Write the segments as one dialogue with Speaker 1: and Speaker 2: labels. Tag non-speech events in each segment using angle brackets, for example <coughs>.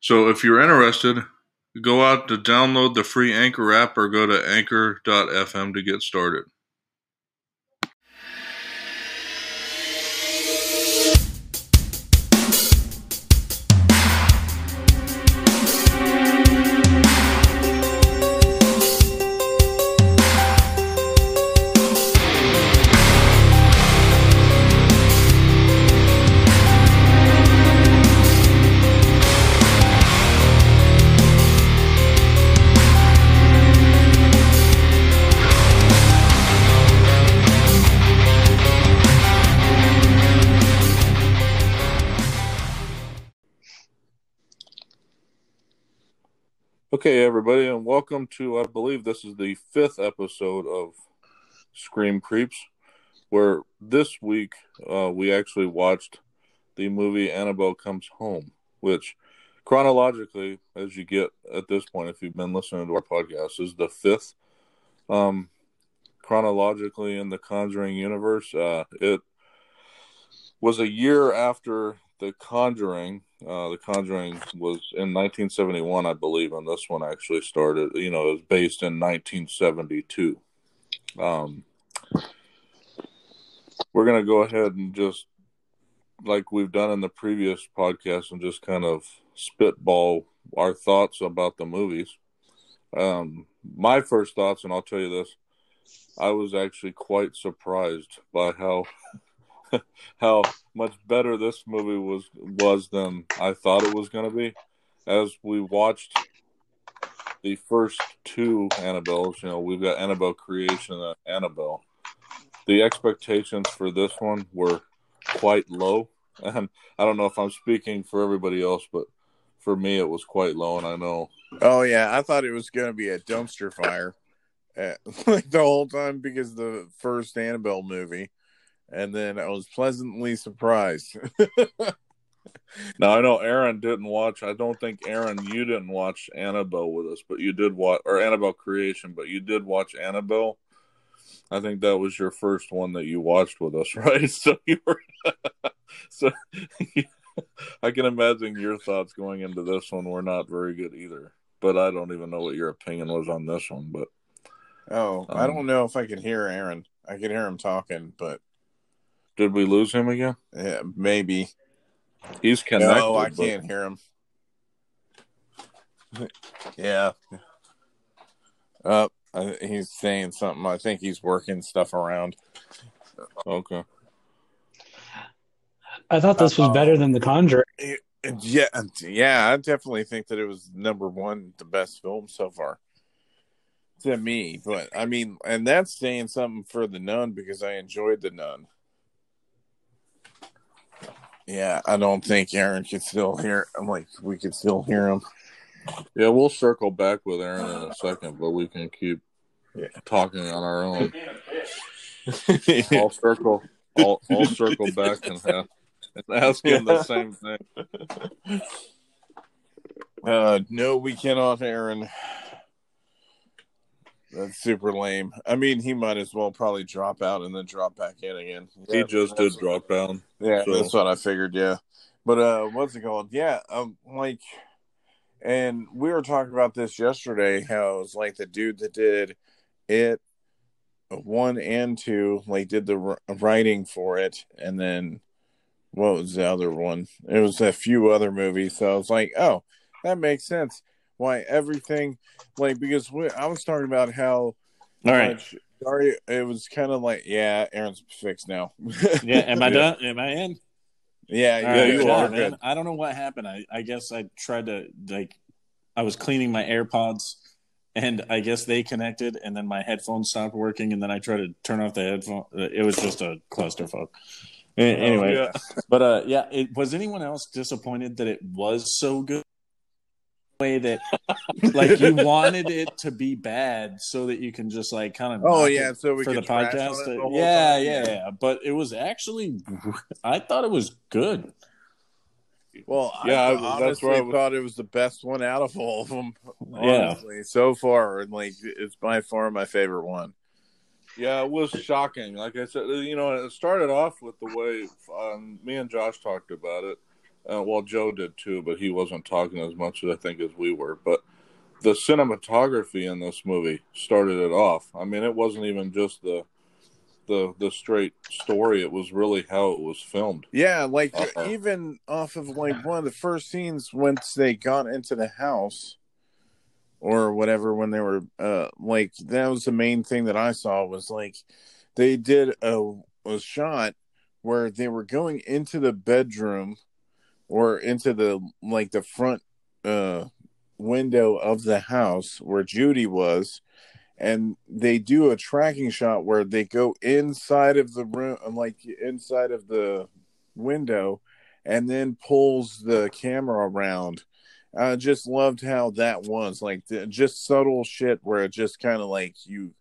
Speaker 1: So if you're interested, go out to download the free Anchor app or go to anchor.fm to get started. Okay, everybody, and welcome to, I believe this is the fifth episode of Scream Creeps, where this week uh, we actually watched the movie Annabelle Comes Home, which chronologically, as you get at this point, if you've been listening to our podcast, is the fifth. Um, chronologically in the Conjuring universe, uh, it was a year after The Conjuring uh, the Conjuring was in 1971, I believe, and this one actually started. You know, it was based in 1972. Um, we're gonna go ahead and just, like we've done in the previous podcast, and just kind of spitball our thoughts about the movies. Um, my first thoughts, and I'll tell you this, I was actually quite surprised by how <laughs> <laughs> how much better this movie was was than I thought it was going to be. As we watched the first two Annabelles, you know, we've got Annabelle Creation and Annabelle. The expectations for this one were quite low, <laughs> and I don't know if I'm speaking for everybody else, but for me it was quite low, and I know.
Speaker 2: Oh yeah, I thought it was going to be a dumpster fire, uh, <laughs> like the whole time because the first Annabelle movie and then I was pleasantly surprised. <laughs>
Speaker 1: now I know Aaron didn't watch. I don't think Aaron, you didn't watch Annabelle with us, but you did watch or Annabelle Creation, but you did watch Annabelle. I think that was your first one that you watched with us, <laughs> right? So you were <laughs> so I can imagine your thoughts going into this one were not very good either. But I don't even know what your opinion was on this one. But
Speaker 2: oh, um, I don't know if I can hear Aaron. I can hear him talking, but
Speaker 1: did we lose him again?
Speaker 2: Yeah, maybe.
Speaker 1: He's connected.
Speaker 2: No, I but... can't hear him. yeah. Uh, he's saying something. I think he's working stuff around.
Speaker 1: Okay.
Speaker 3: I thought this was better than The Conjuring.
Speaker 2: Yeah, yeah, I definitely think that it was number one, the best film so far to me. But I mean, and that's saying something for the Nun because I enjoyed the Nun. Yeah, I don't think Aaron can still hear. I'm like, we can still hear him.
Speaker 1: Yeah, we'll circle back with Aaron in a second, but we can keep yeah. talking on our own. <laughs> I'll circle. I'll, I'll circle back and, have, and ask him the same thing.
Speaker 2: Uh, no, we cannot, Aaron. That's super lame. I mean, he might as well probably drop out and then drop back in again.
Speaker 1: He just did drop down.
Speaker 2: Yeah, so. that's what I figured. Yeah, but uh, what's it called? Yeah, um, like, and we were talking about this yesterday. How it was like the dude that did it one and two, like did the writing for it, and then what was the other one? It was a few other movies. So I was like, oh, that makes sense why everything like because we, I was talking about how
Speaker 3: all right.
Speaker 2: sorry it was kind of like yeah Aaron's fixed now. <laughs>
Speaker 3: Yeah am I done? Am I in?
Speaker 2: Yeah yeah
Speaker 3: right, you are man. I don't know what happened. I I guess I tried to like I was cleaning my AirPods and I guess they connected and then my headphones stopped working and then I tried to turn off the headphone. It was just a clusterfuck. Anyway oh, yeah. but uh yeah it was anyone else disappointed that it was so good way that like you wanted it to be bad so that you can just like kind of
Speaker 2: Oh yeah, so we
Speaker 3: for the
Speaker 2: could trash on
Speaker 3: podcast
Speaker 2: the whole
Speaker 3: yeah, yeah yeah but it was actually i thought it was good
Speaker 2: Well,
Speaker 1: Yeah,
Speaker 2: I
Speaker 1: I- that's
Speaker 2: honestly
Speaker 1: I was-
Speaker 2: thought it was the best one out of all of them.
Speaker 3: Yeah.
Speaker 2: So far, and like it's by far my favorite one.
Speaker 1: Yeah, it was shocking. Like I said, you know, it started off with the way um, me and Josh talked about it. Uh, well, Joe did too, but he wasn't talking as much as I think as we were. But the cinematography in this movie started it off. I mean, it wasn't even just the the the straight story; it was really how it was filmed.
Speaker 2: Yeah, like
Speaker 1: Uh-uh.
Speaker 2: even off of like one of the first scenes once they got into the house or whatever when they were uh like that was the main thing that I saw was like they did a a shot where they were going into the bedroom or into the like the front uh window of the house where Judy was and they do a tracking shot where they go inside of the room like inside of the window and then pulls the camera around. I just loved how that was like the, just subtle shit where it just kind of like you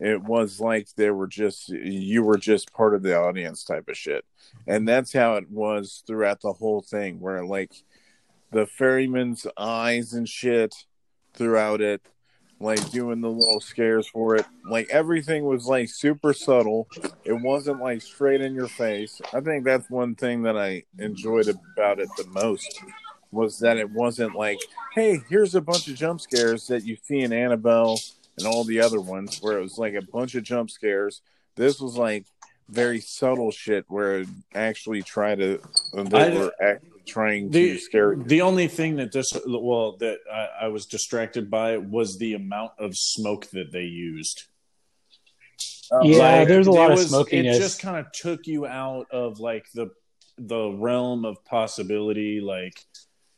Speaker 2: it was like they were just you were just part of the audience type of shit. And that's how it was throughout the whole thing where like the ferryman's eyes and shit throughout it like doing the little scares for it. Like everything was like super subtle. It wasn't like straight in your face. I think that's one thing that i enjoyed about it the most was that it wasn't like hey here's a bunch of jump scares that you see in annabelle and all the other ones where it was like a bunch of jump scares this was like very subtle shit where it actually tried to uh, they
Speaker 3: I-
Speaker 2: were actually trying
Speaker 3: the
Speaker 2: to scare you.
Speaker 3: the only thing that this well that I, I was distracted by was the amount of smoke that they used um,
Speaker 4: Yeah,
Speaker 3: Like,
Speaker 4: there's a
Speaker 3: it
Speaker 4: lot of
Speaker 3: was-
Speaker 4: smokiness.
Speaker 3: It just kind of took you out of like the the realm of possibility. Like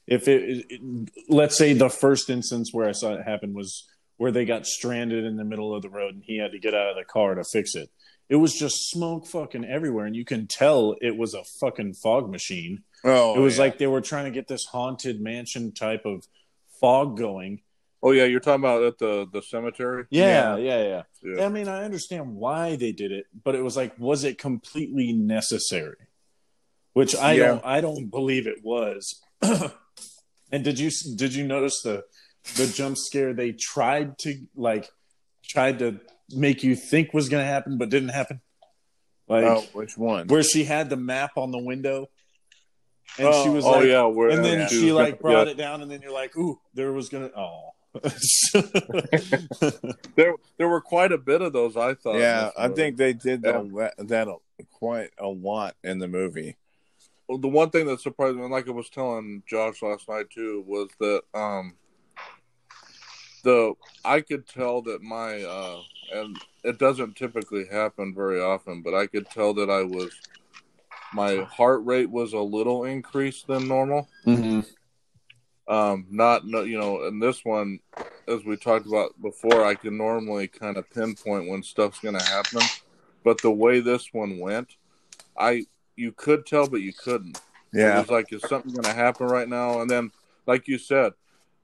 Speaker 3: if it, it, let's say the first instance where I saw it happen was where they got stranded in the middle of the road and he had to get out of the car to fix it. It was just smoke fucking everywhere, and you can tell it was a fucking fog machine.
Speaker 2: oh
Speaker 3: it was
Speaker 2: yeah.
Speaker 3: like they were trying to get this haunted mansion type of fog going.
Speaker 1: Oh yeah, you're talking about at the the cemetery.
Speaker 3: Yeah, yeah, yeah.
Speaker 1: Yeah.
Speaker 3: I mean, I understand why they did it, but it was like, was it completely necessary? Which I
Speaker 2: Yeah.
Speaker 3: don't, I don't believe it was. <clears throat> and did you did you notice the the jump scare they tried to like tried to make you think was going to happen, but didn't happen? Like
Speaker 2: oh which one
Speaker 3: where she had the map on the window, and she
Speaker 2: Oh,
Speaker 3: was
Speaker 1: Oh
Speaker 3: like,
Speaker 1: yeah, where,
Speaker 3: and then
Speaker 1: yeah,
Speaker 3: she like brought
Speaker 1: yeah.
Speaker 3: it down, and then you're like, ooh, there was gonna, oh. <laughs>
Speaker 1: There, there were quite a bit of those. I thought.
Speaker 2: yeah, I think they did that, that quite a lot in the movie.
Speaker 1: Well, the one thing that surprised me, like I was telling Josh last night too, was that um, the I could tell that my uh, and it doesn't typically happen very often, but I could tell that I was my heart rate was a little increased than normal.
Speaker 3: mm-hmm.
Speaker 1: Um, not no, you know, and this one, as we talked about before, I can normally kind of pinpoint when stuff's going to happen, but the way this one went, I you could tell, but you couldn't. It
Speaker 2: Yeah,
Speaker 1: was like, is something going to happen right now? And then, like you said,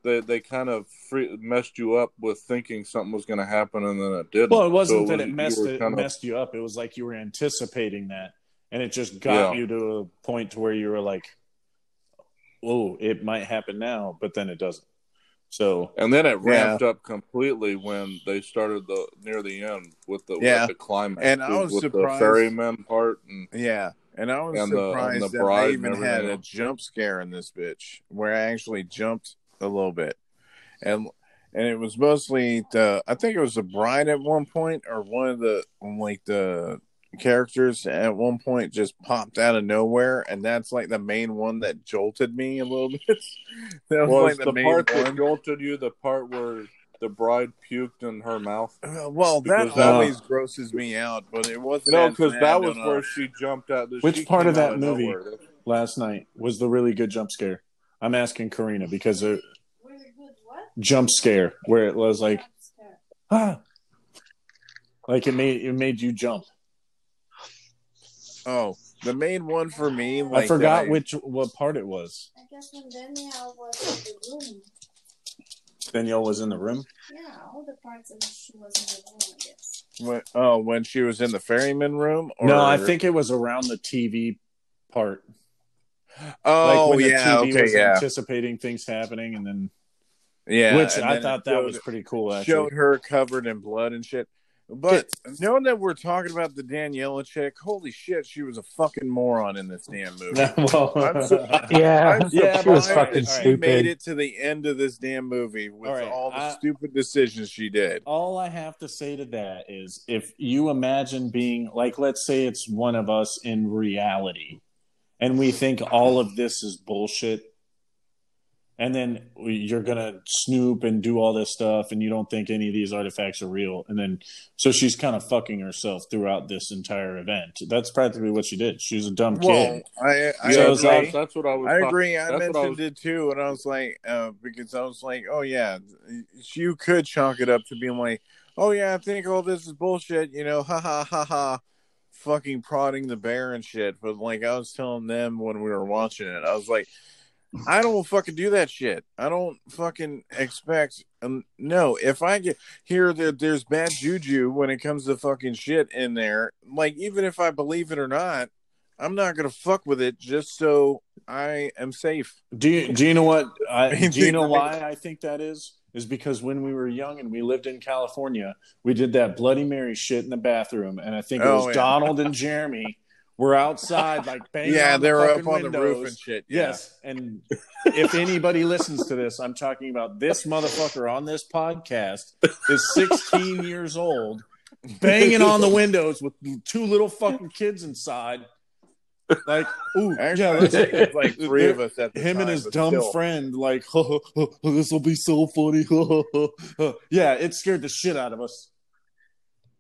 Speaker 1: they they kind of free, messed you up with thinking something was going to happen, and then it didn't.
Speaker 3: Well, it wasn't
Speaker 1: So
Speaker 3: that
Speaker 1: was-
Speaker 3: it messed it
Speaker 1: kind of-
Speaker 3: messed you up. It was like you were anticipating that, and it just got
Speaker 1: Yeah.
Speaker 3: you to a point to where you were like, "Oh, it might happen now," but then it doesn't. So
Speaker 1: and then it
Speaker 2: Yeah.
Speaker 1: ramped up completely when they started the near the end with the
Speaker 2: Yeah.
Speaker 1: with the climax.
Speaker 2: And I was
Speaker 1: with
Speaker 2: surprised-
Speaker 1: the ferryman part and
Speaker 2: yeah. And I was
Speaker 1: And the- and
Speaker 2: surprised
Speaker 1: the
Speaker 2: that they even had a jump scare in this bitch, where I actually jumped a little bit, and and it was mostly the I think it was the bride at one point, or one of the like the characters at one point just popped out of nowhere, and that's like the main one that jolted me a little <laughs> bit. that was
Speaker 1: was
Speaker 2: like the,
Speaker 1: the
Speaker 2: main
Speaker 1: part that jolted you the part where the bride puked in her mouth.
Speaker 2: Uh, Well, that
Speaker 1: Because that-
Speaker 2: always grosses me out, but it wasn't.
Speaker 1: No, because that was where she jumped out.
Speaker 3: Which part of that movie?
Speaker 1: nowhere.
Speaker 3: last night was the really good jump scare. I'm asking Karina because it
Speaker 5: what?
Speaker 3: jump scare where it was like ah, like it made it made you jump.
Speaker 2: Oh, the main one for me. Like
Speaker 3: I forgot which what part it was.
Speaker 5: I guess when Daniel was in the room.
Speaker 3: Danielle was in the room.
Speaker 5: Yeah, all the parts that she was in the room, I guess.
Speaker 2: When, oh, when she was in the ferryman room? Or...
Speaker 3: No, I think it was around the TV part.
Speaker 2: Oh,
Speaker 3: like when
Speaker 2: yeah.
Speaker 3: the TV
Speaker 2: Okay,
Speaker 3: was
Speaker 2: yeah.
Speaker 3: anticipating things happening, and then
Speaker 2: Yeah.
Speaker 3: which I thought that
Speaker 2: showed-
Speaker 3: was pretty cool. Actually,
Speaker 2: showed her covered in blood and shit. But knowing that we're talking about the Daniela chick, holy shit, she was a fucking moron in this damn <laughs> movie.
Speaker 3: well,
Speaker 2: I'm so- <laughs>
Speaker 4: Yeah,
Speaker 2: I'm
Speaker 3: Yeah,
Speaker 4: she was
Speaker 2: surprised
Speaker 4: fucking
Speaker 2: that She
Speaker 4: stupid.
Speaker 2: made it to the end of this damn movie with
Speaker 3: All right,
Speaker 2: all the
Speaker 3: I-
Speaker 2: stupid decisions she did.
Speaker 3: all I have to say to that is if you imagine being like, let's say it's one of us in reality, and we think all of this is bullshit, and then you're gonna snoop and do all this stuff, and you don't think any of these artifacts are real, and then so she's kind of fucking herself throughout this entire event. That's practically what she did. She was a dumb
Speaker 2: Well,
Speaker 3: kid.
Speaker 2: I, I,
Speaker 3: So
Speaker 2: agree.
Speaker 3: like-
Speaker 1: that's, that's what I was.
Speaker 2: I
Speaker 1: talk-
Speaker 2: agree. I
Speaker 1: that's I
Speaker 2: mentioned
Speaker 1: was-
Speaker 2: it too, and I was like, uh, because I was like, oh yeah, you could chalk it up to being like, oh yeah, I think all this is bullshit, you know, ha ha ha ha, fucking prodding the bear and shit. But like I was telling them when we were watching it, I was like, I don't fucking do that shit. I don't fucking expect. Um, no, if I get here, that there's bad juju when it comes to fucking shit in there, like even if I believe it or not, I'm not gonna fuck with it just so I am safe.
Speaker 3: Do you do you know what? I, <laughs> do you know why I think that is? Is because when we were young and we lived in California, we did that Bloody Mary shit in the bathroom, and I think it
Speaker 2: Oh,
Speaker 3: was
Speaker 2: yeah.
Speaker 3: Donald and <laughs> Jeremy were outside like <laughs> banging.
Speaker 2: yeah,
Speaker 3: on
Speaker 2: they
Speaker 3: the
Speaker 2: were up on the roof and shit. Yeah.
Speaker 3: Yes, and if anybody listens to this, I'm talking about this motherfucker on this podcast is 16 years old, banging on the windows with two little fucking kids inside. Like, ooh,
Speaker 2: Actually,
Speaker 3: yeah,
Speaker 2: I
Speaker 3: let's,
Speaker 2: think like three of us at the
Speaker 3: him
Speaker 2: time,
Speaker 3: and his dumb
Speaker 2: still.
Speaker 3: friend, like, <laughs> this will be so funny. <laughs> yeah, it scared the shit out of us.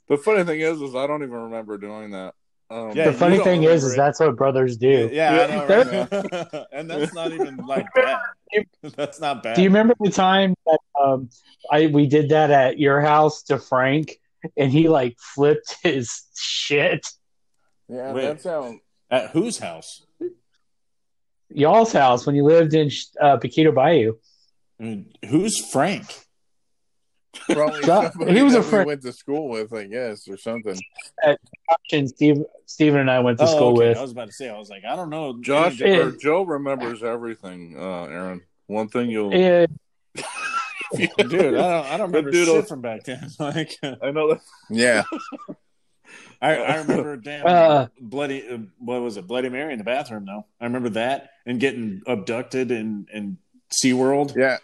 Speaker 1: The funny thing is, is I don't even remember doing that. Um,
Speaker 3: Yeah,
Speaker 4: the funny thing is,
Speaker 3: remember
Speaker 4: is that's what brothers do.
Speaker 3: Yeah, I know,
Speaker 4: There-
Speaker 3: right? and that's not even like bad. <laughs> That's not bad.
Speaker 4: Do you remember the time that um, I we did that at your house to Frank, and he like flipped his shit?
Speaker 2: Yeah,
Speaker 3: Wait.
Speaker 2: that's how.
Speaker 3: At whose house?
Speaker 4: Y'all's house when you lived in uh, Paquito Bayou.
Speaker 3: I mean, who's Frank?
Speaker 2: Probably <laughs>
Speaker 4: he was a
Speaker 2: that we
Speaker 4: friend.
Speaker 2: went to school with, I guess, or something.
Speaker 4: And Steve, Steven and I went to
Speaker 3: Oh,
Speaker 4: school
Speaker 3: okay.
Speaker 4: with.
Speaker 3: I was about to say, I was like, I don't know.
Speaker 1: Josh
Speaker 3: Any-
Speaker 4: Yeah.
Speaker 1: or Joe remembers everything. Uh, Aaron, one thing you'll.
Speaker 4: Yeah, <laughs>
Speaker 3: dude, I don't, I don't remember
Speaker 1: Dude,
Speaker 3: shit from back then. <laughs> Like,
Speaker 1: I know that.
Speaker 2: Yeah,
Speaker 3: I, I remember damn
Speaker 4: Uh.
Speaker 3: bloody. Uh, what was it? Bloody Mary in the bathroom. though. I remember that and getting abducted in in SeaWorld.
Speaker 2: yeah.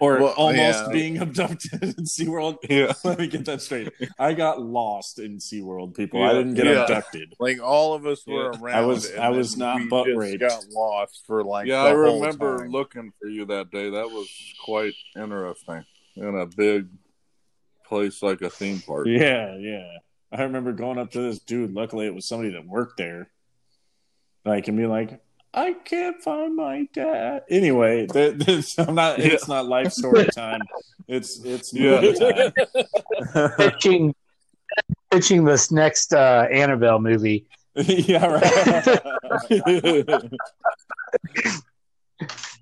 Speaker 3: or
Speaker 2: Well,
Speaker 3: almost
Speaker 2: yeah.
Speaker 3: being <laughs> abducted in SeaWorld.
Speaker 1: Yeah. <laughs>
Speaker 3: Let me get that straight. I got lost in SeaWorld, people. I didn't get
Speaker 1: Yeah.
Speaker 3: abducted.
Speaker 2: Like all of us were
Speaker 1: Yeah.
Speaker 2: around.
Speaker 3: I was- I was
Speaker 2: then
Speaker 3: not
Speaker 2: we
Speaker 3: butt
Speaker 2: just
Speaker 3: raped.
Speaker 2: Got lost for like.
Speaker 1: yeah,
Speaker 2: the
Speaker 1: I
Speaker 2: whole
Speaker 1: remember
Speaker 2: time.
Speaker 1: looking for you that day. That was quite interesting in a big place like a theme park.
Speaker 3: Yeah, yeah. I remember going up to this dude. Luckily, it was somebody that worked there. Like, and be like, I can't find my dad. Anyway, th- this, I'm not. It's not life story time. It's it's
Speaker 1: Yeah.
Speaker 3: time.
Speaker 4: pitching, pitching this next uh, Annabelle movie. <laughs>
Speaker 3: yeah, right. <laughs>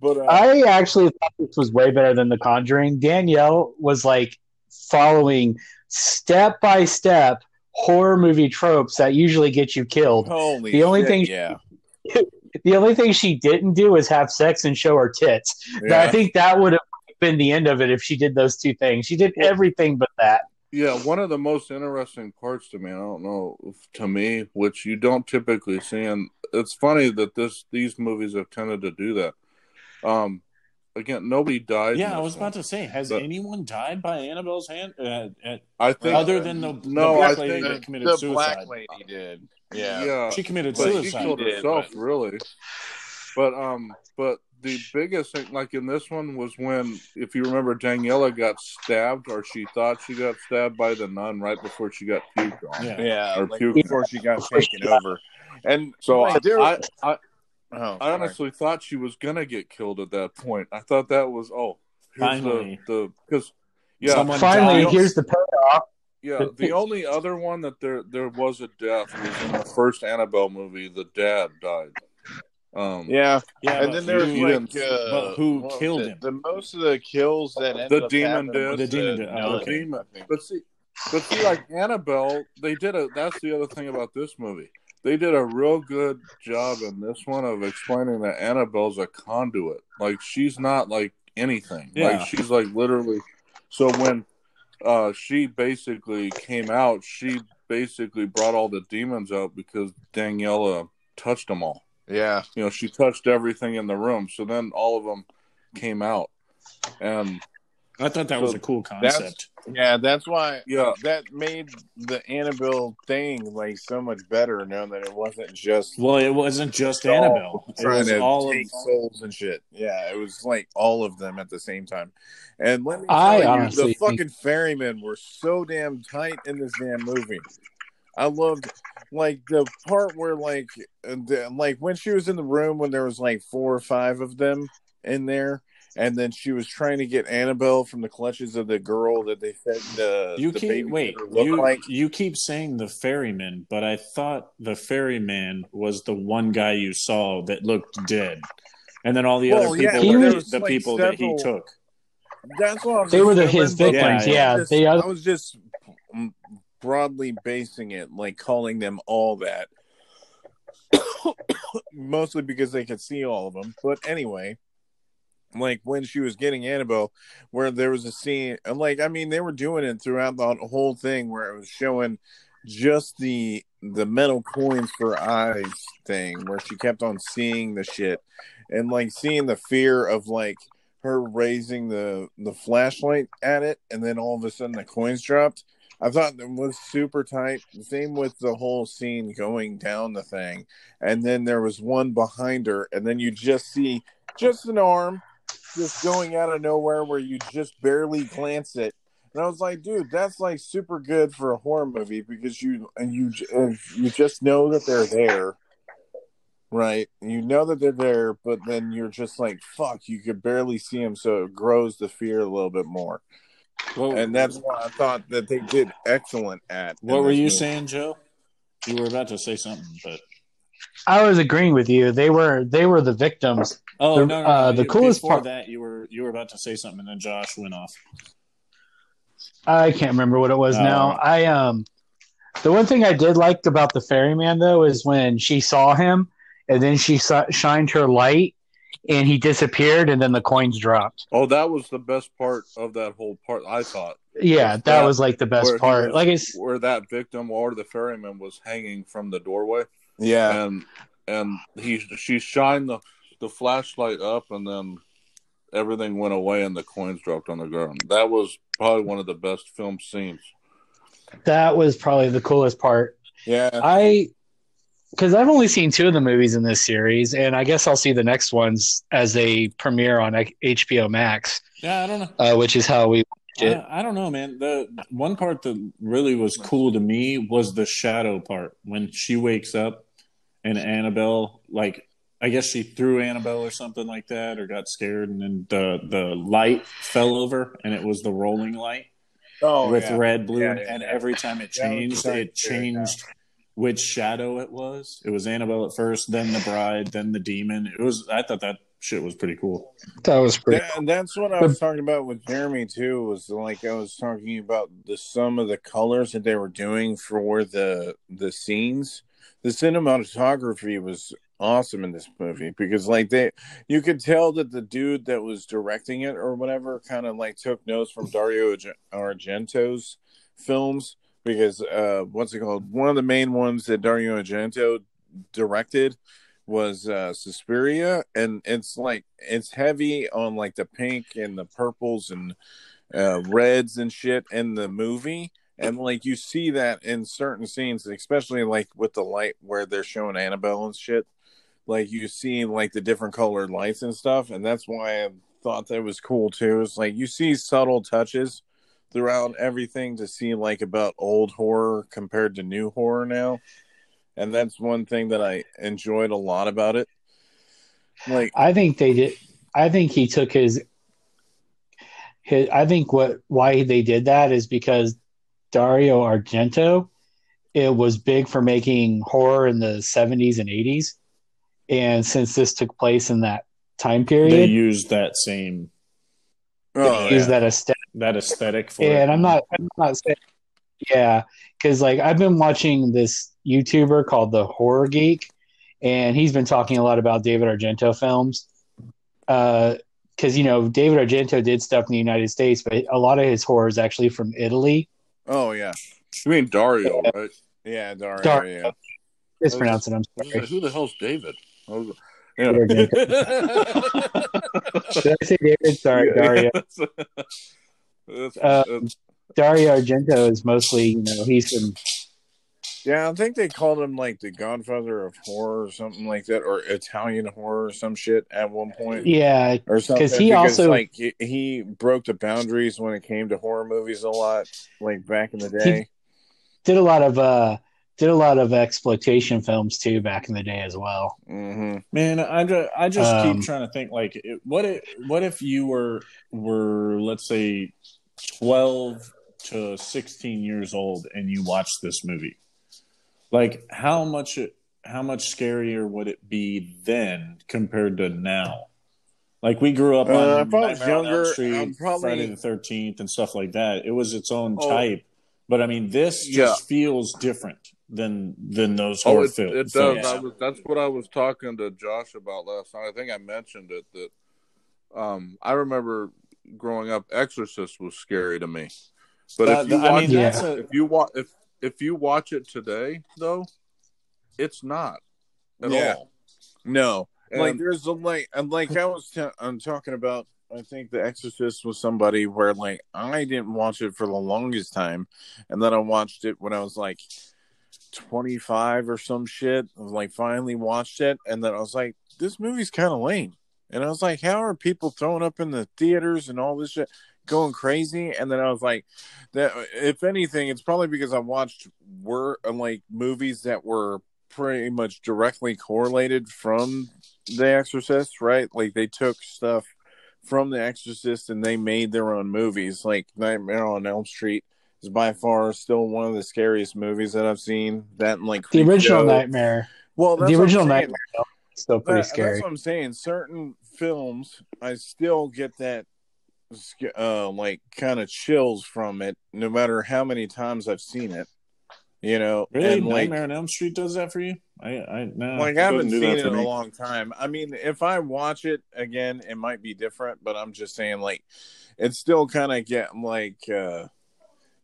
Speaker 2: But uh,
Speaker 4: I actually thought this was way better than The Conjuring. Danielle was like following step by step horror movie tropes that usually get you killed.
Speaker 2: holy,
Speaker 4: the only
Speaker 2: shit,
Speaker 4: thing-
Speaker 2: yeah, <laughs>
Speaker 4: The only thing she didn't do is have sex and show her tits.
Speaker 2: yeah.
Speaker 4: I think that would have been the end of it if she did those two things. She did everything but that.
Speaker 1: Yeah, one of the most interesting parts to me, I don't know, to me, which you don't typically see, and it's funny that this these movies have tended to do that. Um, again, nobody died.
Speaker 3: yeah, I
Speaker 1: this
Speaker 3: was
Speaker 1: one.
Speaker 3: about to say, has
Speaker 1: But-
Speaker 3: anyone died by Annabelle's hand? Uh, at,
Speaker 1: I think
Speaker 3: other than the,
Speaker 1: no,
Speaker 3: the black
Speaker 1: I
Speaker 3: lady
Speaker 1: think
Speaker 3: that committed
Speaker 2: the
Speaker 3: suicide.
Speaker 2: black lady did. Yeah,
Speaker 1: yeah,
Speaker 3: She committed
Speaker 1: but she
Speaker 3: suicide.
Speaker 1: killed
Speaker 2: did,
Speaker 1: herself,
Speaker 2: but-
Speaker 1: really. But um, but the biggest thing, like in this one, was when, if you remember, Daniela got stabbed, or she thought she got stabbed by the nun right before she got puked on.
Speaker 3: Yeah.
Speaker 2: yeah.
Speaker 1: Or
Speaker 2: like
Speaker 1: puke.
Speaker 2: before she got taken over, and
Speaker 1: So
Speaker 2: like,
Speaker 1: I,
Speaker 2: there-
Speaker 1: I, I,
Speaker 2: oh,
Speaker 1: I honestly thought she was gonna get killed at that point. I thought that was oh, here's
Speaker 3: Finally.
Speaker 1: the the because yeah,
Speaker 3: Someone
Speaker 4: Finally,
Speaker 3: died.
Speaker 4: here's the payoff.
Speaker 1: yeah. The only other one that there there was a death was in the first Annabelle movie. The dad died. Um,
Speaker 2: Yeah,
Speaker 3: Yeah,
Speaker 2: and then there was
Speaker 3: who-
Speaker 2: like, uh,
Speaker 3: who killed
Speaker 2: it?
Speaker 3: him?
Speaker 2: The most of the kills that
Speaker 1: The
Speaker 2: up
Speaker 1: demon
Speaker 2: happening
Speaker 1: did.
Speaker 3: The demon did. Oh, okay.
Speaker 1: Demon. But see, but see, like Annabelle, they did a. That's the other thing about this movie. They did a real good job in this one of explaining that Annabelle's a conduit. Like she's not like anything.
Speaker 3: Yeah.
Speaker 1: Like she's like literally. So when uh she basically came out, she basically brought all the demons out because Daniela touched them all.
Speaker 2: Yeah,
Speaker 1: You know, she touched everything in the room. So then all of them came out, and
Speaker 3: I thought that was a cool
Speaker 2: that's-
Speaker 3: concept.
Speaker 2: yeah, that's why.
Speaker 1: yeah,
Speaker 2: that made the Annabelle thing like so much better, now that it wasn't just
Speaker 3: Well, it wasn't just
Speaker 2: all
Speaker 3: Annabelle. It
Speaker 2: trying
Speaker 3: was
Speaker 2: to
Speaker 3: all
Speaker 2: take
Speaker 3: of
Speaker 2: souls and shit. Yeah, it was like all of them at the same time. And let me
Speaker 4: I
Speaker 2: tell you,
Speaker 4: honestly
Speaker 2: the
Speaker 4: think-
Speaker 2: fucking ferrymen were so damn tight in this damn movie. I loved like the part where like uh, the, like when she was in the room when there was like four or five of them in there. And then she was trying to get Annabelle from the clutches of the girl that they said the,
Speaker 3: you
Speaker 2: the
Speaker 3: keep wait. You
Speaker 2: like.
Speaker 3: you keep saying the ferryman, but I thought the ferryman was the one guy you saw that looked dead, and then all the
Speaker 2: Well,
Speaker 3: other people
Speaker 4: but
Speaker 3: were
Speaker 2: was,
Speaker 3: the
Speaker 2: like,
Speaker 3: people that he took.
Speaker 2: That's what I was
Speaker 4: They were the- his
Speaker 3: victims,
Speaker 2: I was
Speaker 4: yeah,
Speaker 2: just-
Speaker 4: they are-
Speaker 2: I was just broadly basing it, like calling them all that, <coughs> mostly because they could see all of them. But anyway, like when she was getting Annabelle, where there was a scene, and like I mean, they were doing it throughout the whole thing, where it was showing just the the metal coins for eyes thing, where she kept on seeing the shit, and like seeing the fear of like her raising the the flashlight at it, and then all of a sudden the coins dropped. I thought that was super tight. Same with the whole scene going down the thing, and then there was one behind her, and then you just see just an arm just going out of nowhere where you just barely glance it. And I was like, dude, that's like super good for a horror movie because you and you and you just know that they're there, right? You know that they're there, but then you're just like, fuck, you could barely see them, so it grows the fear a little bit more.
Speaker 3: Well,
Speaker 2: And that's what I thought that they did excellent at.
Speaker 3: what were you
Speaker 2: movie.
Speaker 3: saying, Joe? You were about to say something, but
Speaker 4: I was agreeing with you. They were they were the victims.
Speaker 3: Oh
Speaker 4: The-
Speaker 3: no, no,
Speaker 4: uh,
Speaker 3: no.
Speaker 4: the coolest
Speaker 3: before
Speaker 4: part-
Speaker 3: that you were you were about to say something, and then Josh went off.
Speaker 4: I can't remember what it was
Speaker 3: Oh.
Speaker 4: now. I um the one thing I did like about the ferryman though is when she saw him and then she saw, shined her light and he disappeared and then the coins dropped.
Speaker 1: Oh, that was the best part of that whole part. I thought
Speaker 4: Yeah, that
Speaker 1: that
Speaker 4: was like the best part.
Speaker 1: was-
Speaker 4: Like it's
Speaker 1: where that victim or the ferryman was hanging from the doorway,
Speaker 2: Yeah,
Speaker 1: and and he she shined the the flashlight up, and then everything went away, and the coins dropped on the ground. That was probably one of the best film scenes.
Speaker 4: that was probably the coolest part.
Speaker 2: yeah.
Speaker 4: I because I've only seen two of the movies in this series, and I guess I'll see the next ones as they premiere on HBO Max,
Speaker 3: Yeah, I don't know.
Speaker 4: uh, which is how we. It-
Speaker 3: I, I don't know, man. The one part that really was cool to me was the shadow part when she wakes up and Annabelle, like, I guess she threw Annabelle or something like that, or got scared, and then the the light fell over, and it was the rolling light
Speaker 2: Oh,
Speaker 3: with
Speaker 2: yeah.
Speaker 3: red, blue,
Speaker 2: Yeah, yeah,
Speaker 3: and
Speaker 2: yeah.
Speaker 3: every time it changed, it
Speaker 2: too,
Speaker 3: changed which shadow it was. It was Annabelle at first, then the bride, then the demon. It was. I thought that shit was pretty cool.
Speaker 4: That was pretty.
Speaker 2: Yeah, and that's what I was talking about with Jeremy too. Was like I was talking about the some of the colors that they were doing for the the scenes. The cinematography was awesome in this movie because like they you could tell that the dude that was directing it or whatever kind of like took notes from Dario Argento's films because uh what's it called? One of the main ones that Dario Argento directed was uh Suspiria. And it's like it's heavy on like the pink and the purples and uh reds and shit in the movie. And like you see that in certain scenes especially like with the light where they're showing Annabelle and shit like you see like the different colored lights and stuff and that's why I thought that was cool too it's like you see subtle touches throughout everything to see like about old horror compared to new horror now and that's one thing that I enjoyed a lot about it. Like,
Speaker 4: I think they did. I think he took his. His. I think what why they did that is because Dario Argento, it was big for making horror in the seventies and eighties, and since this took place in that time period, They
Speaker 3: used that same
Speaker 2: Oh,
Speaker 4: use
Speaker 2: yeah.
Speaker 4: that aesthetic.
Speaker 3: that aesthetic for it.
Speaker 4: And I'm not, I'm not saying, yeah, because like I've been watching this YouTuber called the Horror Geek, and he's been talking a lot about David Argento films. Uh, because you know David Argento did stuff in the United States, but a lot of his horror is actually from Italy.
Speaker 2: Oh yeah.
Speaker 1: You mean Dario, right?
Speaker 2: Yeah, Dario.
Speaker 4: Dar-
Speaker 2: yeah.
Speaker 4: Mispronounce it. I'm sorry.
Speaker 1: like, Who the hell's David? Was- yeah.
Speaker 4: Did <laughs> I say David? Sorry, Dario. <laughs>
Speaker 1: That's-
Speaker 4: Uh, Dario Argento is mostly, you know, he's from
Speaker 2: Yeah, I think they called him like the Godfather of horror or something like that, or Italian horror or some shit at one point.
Speaker 4: yeah,
Speaker 2: Or something.
Speaker 4: 'Cause he
Speaker 2: because,
Speaker 4: also-
Speaker 2: like he, he broke the boundaries when it came to horror movies a lot, like back in the day.
Speaker 4: did a lot of uh did a lot of exploitation films too back in the day as well.
Speaker 2: hmm
Speaker 3: Man, I just, I just
Speaker 4: Um,
Speaker 3: keep trying to think like it- what if what if you were were let's say 12 to 16 years old and you watched this movie. Like how much how much scarier would it be then compared to now? Like we grew up on
Speaker 2: Uh, if I was
Speaker 3: on Elm
Speaker 2: younger,
Speaker 3: Street,
Speaker 2: probably-
Speaker 3: Friday the 13th and stuff like that. It was its own
Speaker 1: Oh.
Speaker 3: type. But I mean this
Speaker 1: Yeah.
Speaker 3: just feels different than than those
Speaker 1: Oh,
Speaker 3: horror
Speaker 1: it,
Speaker 3: fil-
Speaker 1: it does.
Speaker 3: films.
Speaker 1: I was, that's what I was talking to Josh about last night. I think I mentioned it that um, I remember growing up, Exorcist was scary to me. But
Speaker 3: That-
Speaker 1: if you
Speaker 3: I
Speaker 1: watch
Speaker 3: mean,
Speaker 1: it,
Speaker 3: that's a,
Speaker 1: if you watch if if you watch it today, though, it's not at
Speaker 2: Yeah.
Speaker 1: all.
Speaker 2: No, like there's a like and like I was t- I'm talking about. I think The Exorcist was somebody where like I didn't watch it for the longest time, and then I watched it when I was like 25 or some shit. I was like finally watched it, and then I was like, this movie's kind of lame. And I was like, how are people throwing up in the theaters and all this shit, going crazy? And then I was like, that if anything, it's probably because I watched were uh, like movies that were pretty much directly correlated from The Exorcist, right? Like they took stuff from The Exorcist and they made their own movies. Like Nightmare on Elm Street is by far still one of the scariest movies that I've seen. That and like
Speaker 4: The original
Speaker 2: Creepshow.
Speaker 4: Nightmare,
Speaker 2: Well, that's
Speaker 4: the
Speaker 2: what I'm
Speaker 4: original. Nightmare is still pretty
Speaker 2: That-
Speaker 4: scary.
Speaker 2: That's what I'm saying. Certain films, I still get that, uh, like kind of chills from it, no matter how many times I've seen it. You know,
Speaker 3: Really,
Speaker 2: and like,
Speaker 3: Nightmare on Elm Street does that for you? I, I no,
Speaker 2: like I haven't seen it
Speaker 3: for
Speaker 2: in a long time. I mean, if I watch it again, it might be different, but I'm just saying, like, it still kind of get like, uh,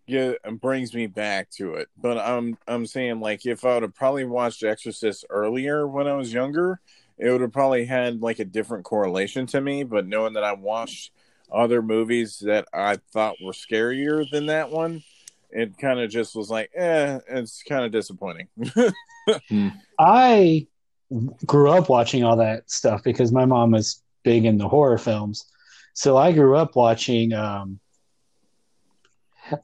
Speaker 2: yeah, brings me back to it. But I'm I'm saying like if I would have probably watched Exorcist earlier when I was younger, it would have probably had like a different correlation to me. But knowing that I watched other movies that I thought were scarier than that one, it kind of just was like, eh, it's kind of disappointing. <laughs>
Speaker 4: I grew up watching all that stuff because my mom was big into horror films. So I grew up watching um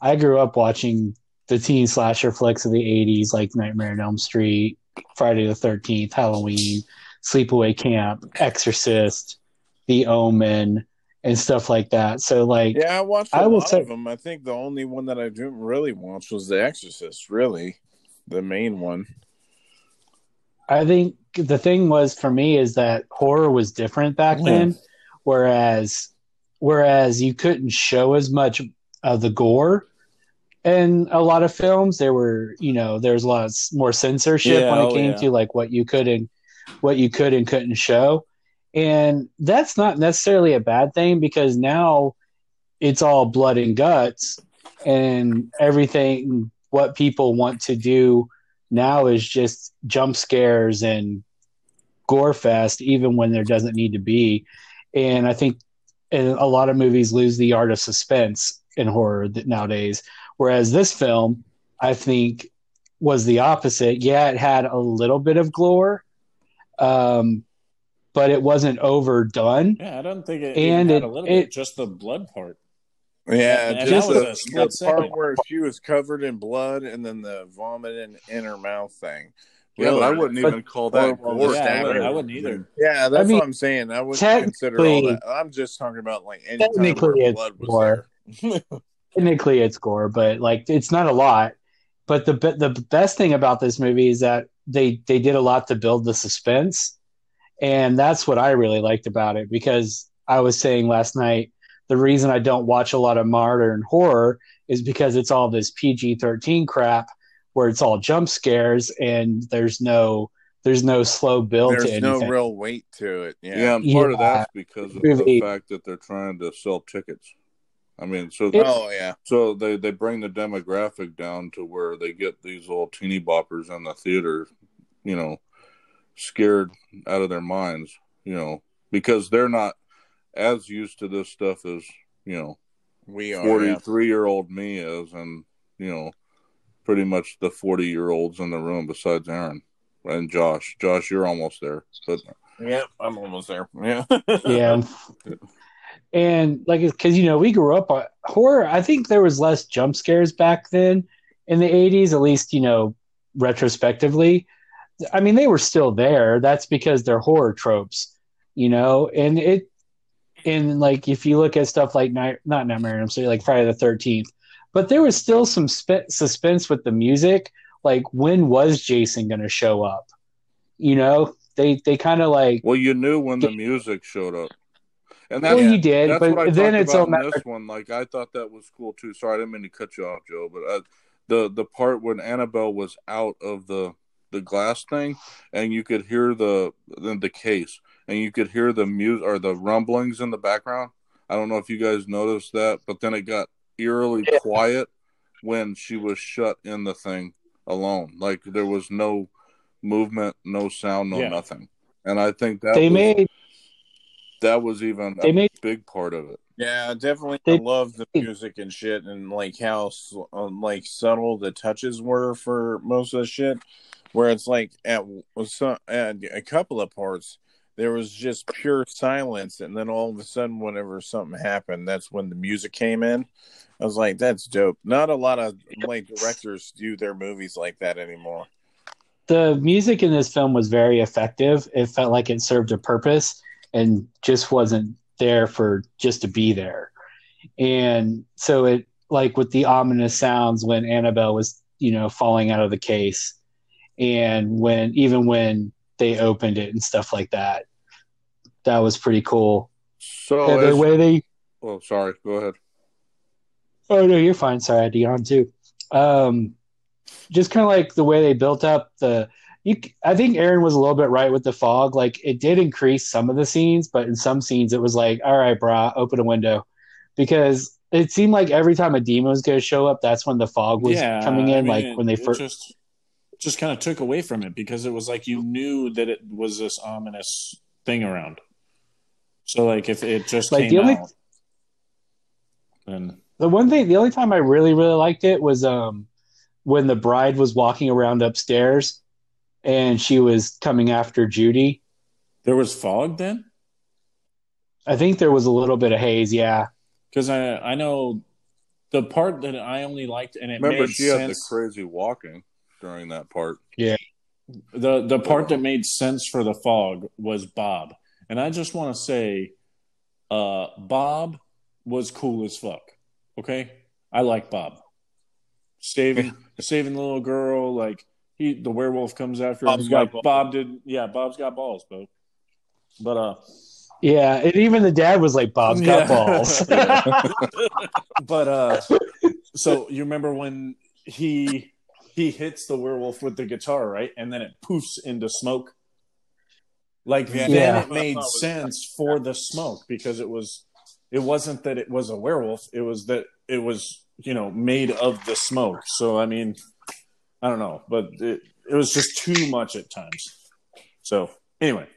Speaker 4: I grew up watching the teen slasher flicks of the 80s like Nightmare on Elm Street, Friday the 13th, Halloween, Sleepaway Camp, Exorcist, The Omen and stuff like that. So like
Speaker 2: yeah, I watched a
Speaker 4: I will
Speaker 2: lot
Speaker 4: say-
Speaker 2: of them. I think the only one that I didn't really watch was The Exorcist. Really, the main one.
Speaker 4: I think the thing was for me is that horror was different back
Speaker 3: Yeah.
Speaker 4: then, whereas whereas you couldn't show as much of the gore in a lot of films. There were you know there's a lot of more censorship
Speaker 3: Yeah,
Speaker 4: when it
Speaker 3: oh,
Speaker 4: came
Speaker 3: yeah.
Speaker 4: to like what you could and what you could and couldn't show, and that's not necessarily a bad thing because now it's all blood and guts and everything what people want to do now is just jump scares and gore fest even when there doesn't need to be and i think a lot of movies lose the art of suspense in horror that nowadays whereas this film i think was the opposite yeah it had a little bit of gore um, but it wasn't overdone
Speaker 3: Yeah, I don't think it
Speaker 4: And
Speaker 3: and had
Speaker 4: it-
Speaker 3: a little
Speaker 4: it-
Speaker 3: bit just the blood part.
Speaker 2: Yeah,
Speaker 3: And
Speaker 2: just
Speaker 3: that
Speaker 2: the, the part where she was covered in blood and then the vomit in, in her mouth thing.
Speaker 1: Yeah, but I wouldn't
Speaker 4: But-
Speaker 1: even call that
Speaker 2: Or- or
Speaker 1: gore.
Speaker 3: Yeah, I wouldn't, I wouldn't either.
Speaker 2: Yeah, that's
Speaker 4: I mean,
Speaker 2: what I'm saying. I wouldn't consider all that. I'm just talking about like any time
Speaker 4: Technically,
Speaker 2: where
Speaker 4: it's
Speaker 2: blood was
Speaker 4: gore.
Speaker 2: there.
Speaker 4: Technically it's gore, but like it's not a lot. But the the best thing about this movie is that they they did a lot to build the suspense, And that's what I really liked about it because I was saying last night the reason I don't watch a lot of modern horror is because it's all this PG 13 crap where it's all jump scares and there's no there's no slow build to
Speaker 2: There's
Speaker 4: anything.
Speaker 2: no real weight to it. Yeah.
Speaker 1: Yeah, and part of that's because of
Speaker 4: Really.
Speaker 1: the fact that they're trying to sell tickets. I mean, so
Speaker 4: It-
Speaker 2: Oh yeah.
Speaker 1: so they they bring the demographic down to where they get these little teeny boppers in the theater, you know, scared out of their minds, you know, because they're not as used to this stuff as you know
Speaker 2: We are.
Speaker 1: 43 year old me is, and you know, pretty much the forty year olds in the room besides Aaron and Josh. Josh, you're almost there, but
Speaker 2: Yeah, I'm almost there. Yeah.
Speaker 4: yeah <laughs> and like because you know we grew up on horror i think there was less jump scares back then in the 80s at least you know retrospectively. I mean they were still there. That's because they're horror tropes you know? And it and like if you look at stuff like night not nightmare i'm sorry like friday the 13th but there was still some sp- suspense with the music like when was jason going to show up? You know? They they kind of like
Speaker 1: well, you knew when the music showed up, and
Speaker 4: well you did
Speaker 1: That's what I
Speaker 4: but then it's all
Speaker 1: about
Speaker 4: matter
Speaker 1: this one. Like I thought that was cool too. Sorry, I didn't mean to cut you off, Joe. But uh, the the part when Annabelle was out of the the glass thing, and you could hear the the, the case, and you could hear the music or the rumblings in the background. I don't know if you guys noticed that, but then it got eerily quiet when she was shut in the thing alone. Like there was no movement, no sound, no
Speaker 3: Yeah.
Speaker 1: nothing. And I think that
Speaker 4: they
Speaker 1: was,
Speaker 4: made
Speaker 1: that was even
Speaker 4: they
Speaker 1: a
Speaker 4: made
Speaker 1: big part of it.
Speaker 2: Yeah, definitely.
Speaker 4: They-
Speaker 2: I love the music and shit, and like how um, like subtle the touches were for most of the shit. Where it's like at some at a couple of parts there was just pure silence, and then all of a sudden, whenever something happened, that's when the music came in. I was like, "That's dope." Not a lot of like directors do their movies like that anymore.
Speaker 4: the music in this film was very effective. It felt like it served a purpose and just wasn't there for just to be there. And so it like with the ominous sounds when Annabelle was, you know, falling out of the case and when even when they opened it and stuff like that. That was pretty cool.
Speaker 1: So,
Speaker 4: And the way they
Speaker 1: oh, sorry, go ahead.
Speaker 4: Oh no, you're fine. Sorry, I had Dion too. Um, just kind of like the way they built up the. You, I think Aaron was a little bit right with the fog. Like it did increase some of the scenes, but in some scenes it was like, all right, brah, open a window, because it seemed like every time a demon was going to show up, that's when the fog was
Speaker 3: yeah,
Speaker 4: coming in.
Speaker 3: I mean,
Speaker 4: like
Speaker 3: it-
Speaker 4: when they first.
Speaker 3: just just kind of took away from it because it was like you knew that it was this ominous thing around. So like if it just
Speaker 4: Like,
Speaker 3: came
Speaker 4: the only-
Speaker 3: out, then
Speaker 4: The one thing, the only time I really, really liked it was um, when the bride was walking around upstairs, and she was coming after Judy.
Speaker 3: there was fog then.
Speaker 4: I think there was a little bit of haze. Yeah.
Speaker 3: Because I I know the part that I only liked, and it
Speaker 1: Remember,
Speaker 3: made
Speaker 1: she had the
Speaker 3: sense.
Speaker 1: crazy walking during that part. Yeah.
Speaker 3: The the part that made sense for the fog was Bob, and I just want to say, uh, Bob was cool as fuck. Okay, I like Bob. Saving <laughs> saving the little girl, like he the werewolf comes after
Speaker 2: Bob's
Speaker 3: him.
Speaker 2: got
Speaker 3: Like. Bob did, yeah. Bob's got balls, bro. But uh,
Speaker 4: Yeah, and even the dad was like, "Bob's got
Speaker 3: Yeah.
Speaker 4: balls." <laughs> <laughs>
Speaker 3: but uh, so you remember when he he hits the werewolf with the guitar, right? And then it poofs into smoke. Like
Speaker 2: Yeah.
Speaker 3: then
Speaker 4: Yeah.
Speaker 3: it made sense for the smoke because it was it wasn't that it was a werewolf, it was that it was, you know, made of the smoke. So I mean, I don't know, but it it was just too much at times. So anyway,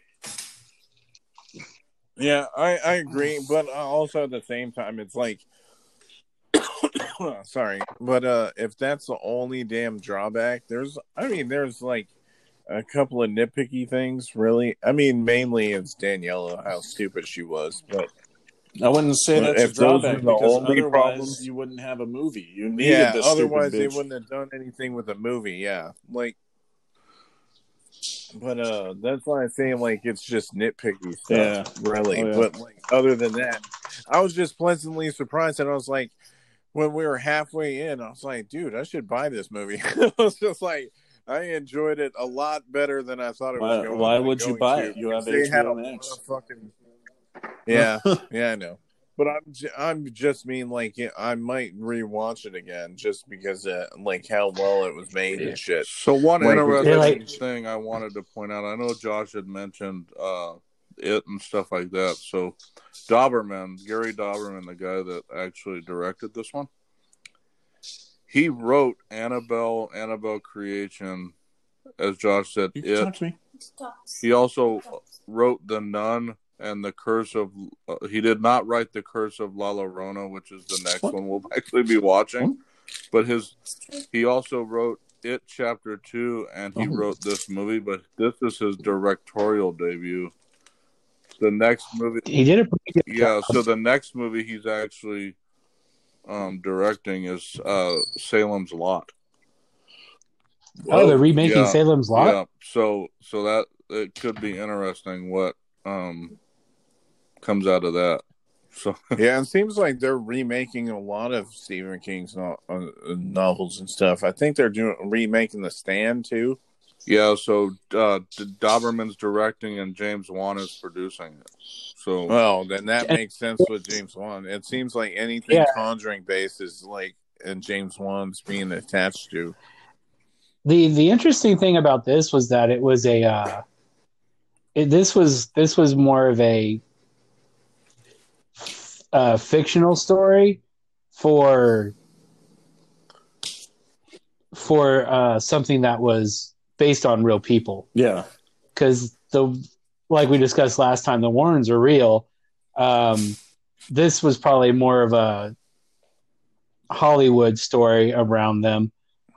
Speaker 2: Yeah, I, I agree, but also at the same time, it's like, <coughs> sorry, but uh, if that's the only damn drawback, there's, I mean, there's like a couple of nitpicky things, really. I mean, mainly it's Daniela, how stupid she was, but
Speaker 3: I wouldn't say that's
Speaker 2: if
Speaker 3: a
Speaker 2: those
Speaker 3: drawback because
Speaker 2: only
Speaker 3: otherwise
Speaker 2: problems-
Speaker 3: you wouldn't have a movie. You needed
Speaker 2: yeah,
Speaker 3: the
Speaker 2: otherwise they wouldn't have done anything with a movie. Yeah, like, but uh, that's why I'm saying like it's just nitpicky stuff,
Speaker 3: Yeah.
Speaker 2: really.
Speaker 3: Oh, yeah.
Speaker 2: But like other than that, I was just pleasantly surprised, and I was like, when we were halfway in, I was like, dude, I should buy this movie. <laughs> I was just like, I enjoyed it a lot better than I thought it was
Speaker 3: Why-
Speaker 2: going.
Speaker 3: why would you buy
Speaker 2: to,
Speaker 3: it? You have
Speaker 2: they had a
Speaker 3: HBO
Speaker 2: lot
Speaker 3: Max.
Speaker 2: of fucking. Yeah, <laughs> yeah, I know. But I'm j- I'm just mean like I might rewatch it again just because uh, like how well it was made and shit.
Speaker 1: So one
Speaker 2: Like,
Speaker 1: interesting
Speaker 4: like-
Speaker 1: thing I wanted to point out, I know Josh had mentioned uh, it and stuff like that. So Dauberman, Gary Dauberman, the guy that actually directed this one, he wrote Annabelle, Annabelle Creation, as Josh said, it.
Speaker 3: talk to me.
Speaker 5: Stops.
Speaker 1: He also wrote The Nun and The Curse of. Uh, he did not write The Curse of La Llorona, which is the next one we'll <laughs> actually be watching. But his he also wrote It Chapter Two, and he
Speaker 3: Oh.
Speaker 1: wrote this movie. But this is his directorial debut. The next movie,
Speaker 4: He did a pretty good
Speaker 1: yeah.
Speaker 4: job.
Speaker 1: So the next movie he's actually um, directing is uh, Salem's Lot.
Speaker 4: oh, they're remaking
Speaker 1: Yeah.
Speaker 4: Salem's Lot.
Speaker 1: Yeah, so so that it could be interesting what um comes out of that. So <laughs>
Speaker 2: Yeah, it seems like they're remaking a lot of Stephen King's no- uh, novels and stuff. I think they're doing remaking The Stand too.
Speaker 1: yeah, so uh Dauberman's directing and James Wan is producing it. So
Speaker 2: Well, then that makes sense with James Wan. It seems like anything
Speaker 4: Yeah.
Speaker 2: Conjuring based is like and James Wan's being attached to.
Speaker 4: the the interesting thing about this was that it was a uh, it, this was this was more of a uh, fictional story for for uh, something that was based on real people
Speaker 3: Yeah.
Speaker 4: because the like we discussed last time the Warrens are real. Um, this was probably more of a Hollywood story around them,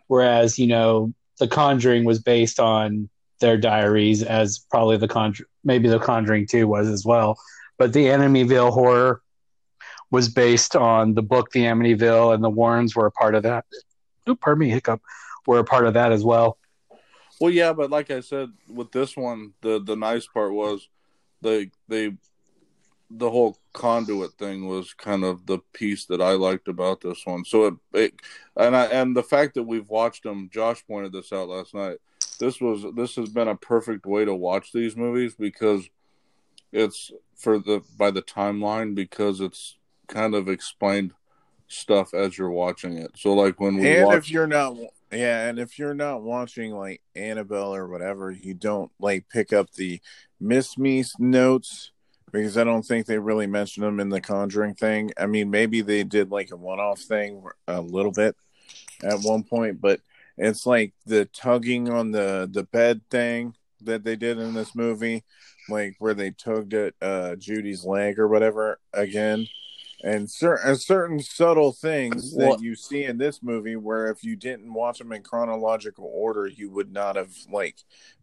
Speaker 4: whereas you know the Conjuring was based on their diaries, as probably the Conjur maybe the Conjuring Two was as well. But the Amityville horror was based on the book The Amityville, and the Warrens were a part of that. Ooh, pardon me, hiccup. Were a part of that as well.
Speaker 1: well yeah, but like I said with this one, the the nice part was they they the whole conduit thing was kind of the piece that I liked about this one. So it, it and I and the fact that we've watched them, Josh pointed this out last night. This was this has been a perfect way to watch these movies because it's for the by the timeline because it's kind of explained stuff as you're watching it. So like when we
Speaker 2: and
Speaker 1: watch
Speaker 2: if you're not yeah, and if you're not watching like Annabelle or whatever, you don't like pick up the Miss Me notes because I don't think they really mentioned them in the Conjuring thing. I mean, maybe they did like a one-off thing a little bit at one point, but it's like the tugging on the the bed thing that they did in this movie, like where they tugged at uh, Judy's leg or whatever again and certain certain subtle things that
Speaker 3: What-
Speaker 2: you see in this movie where if you didn't watch them in chronological order you would not have like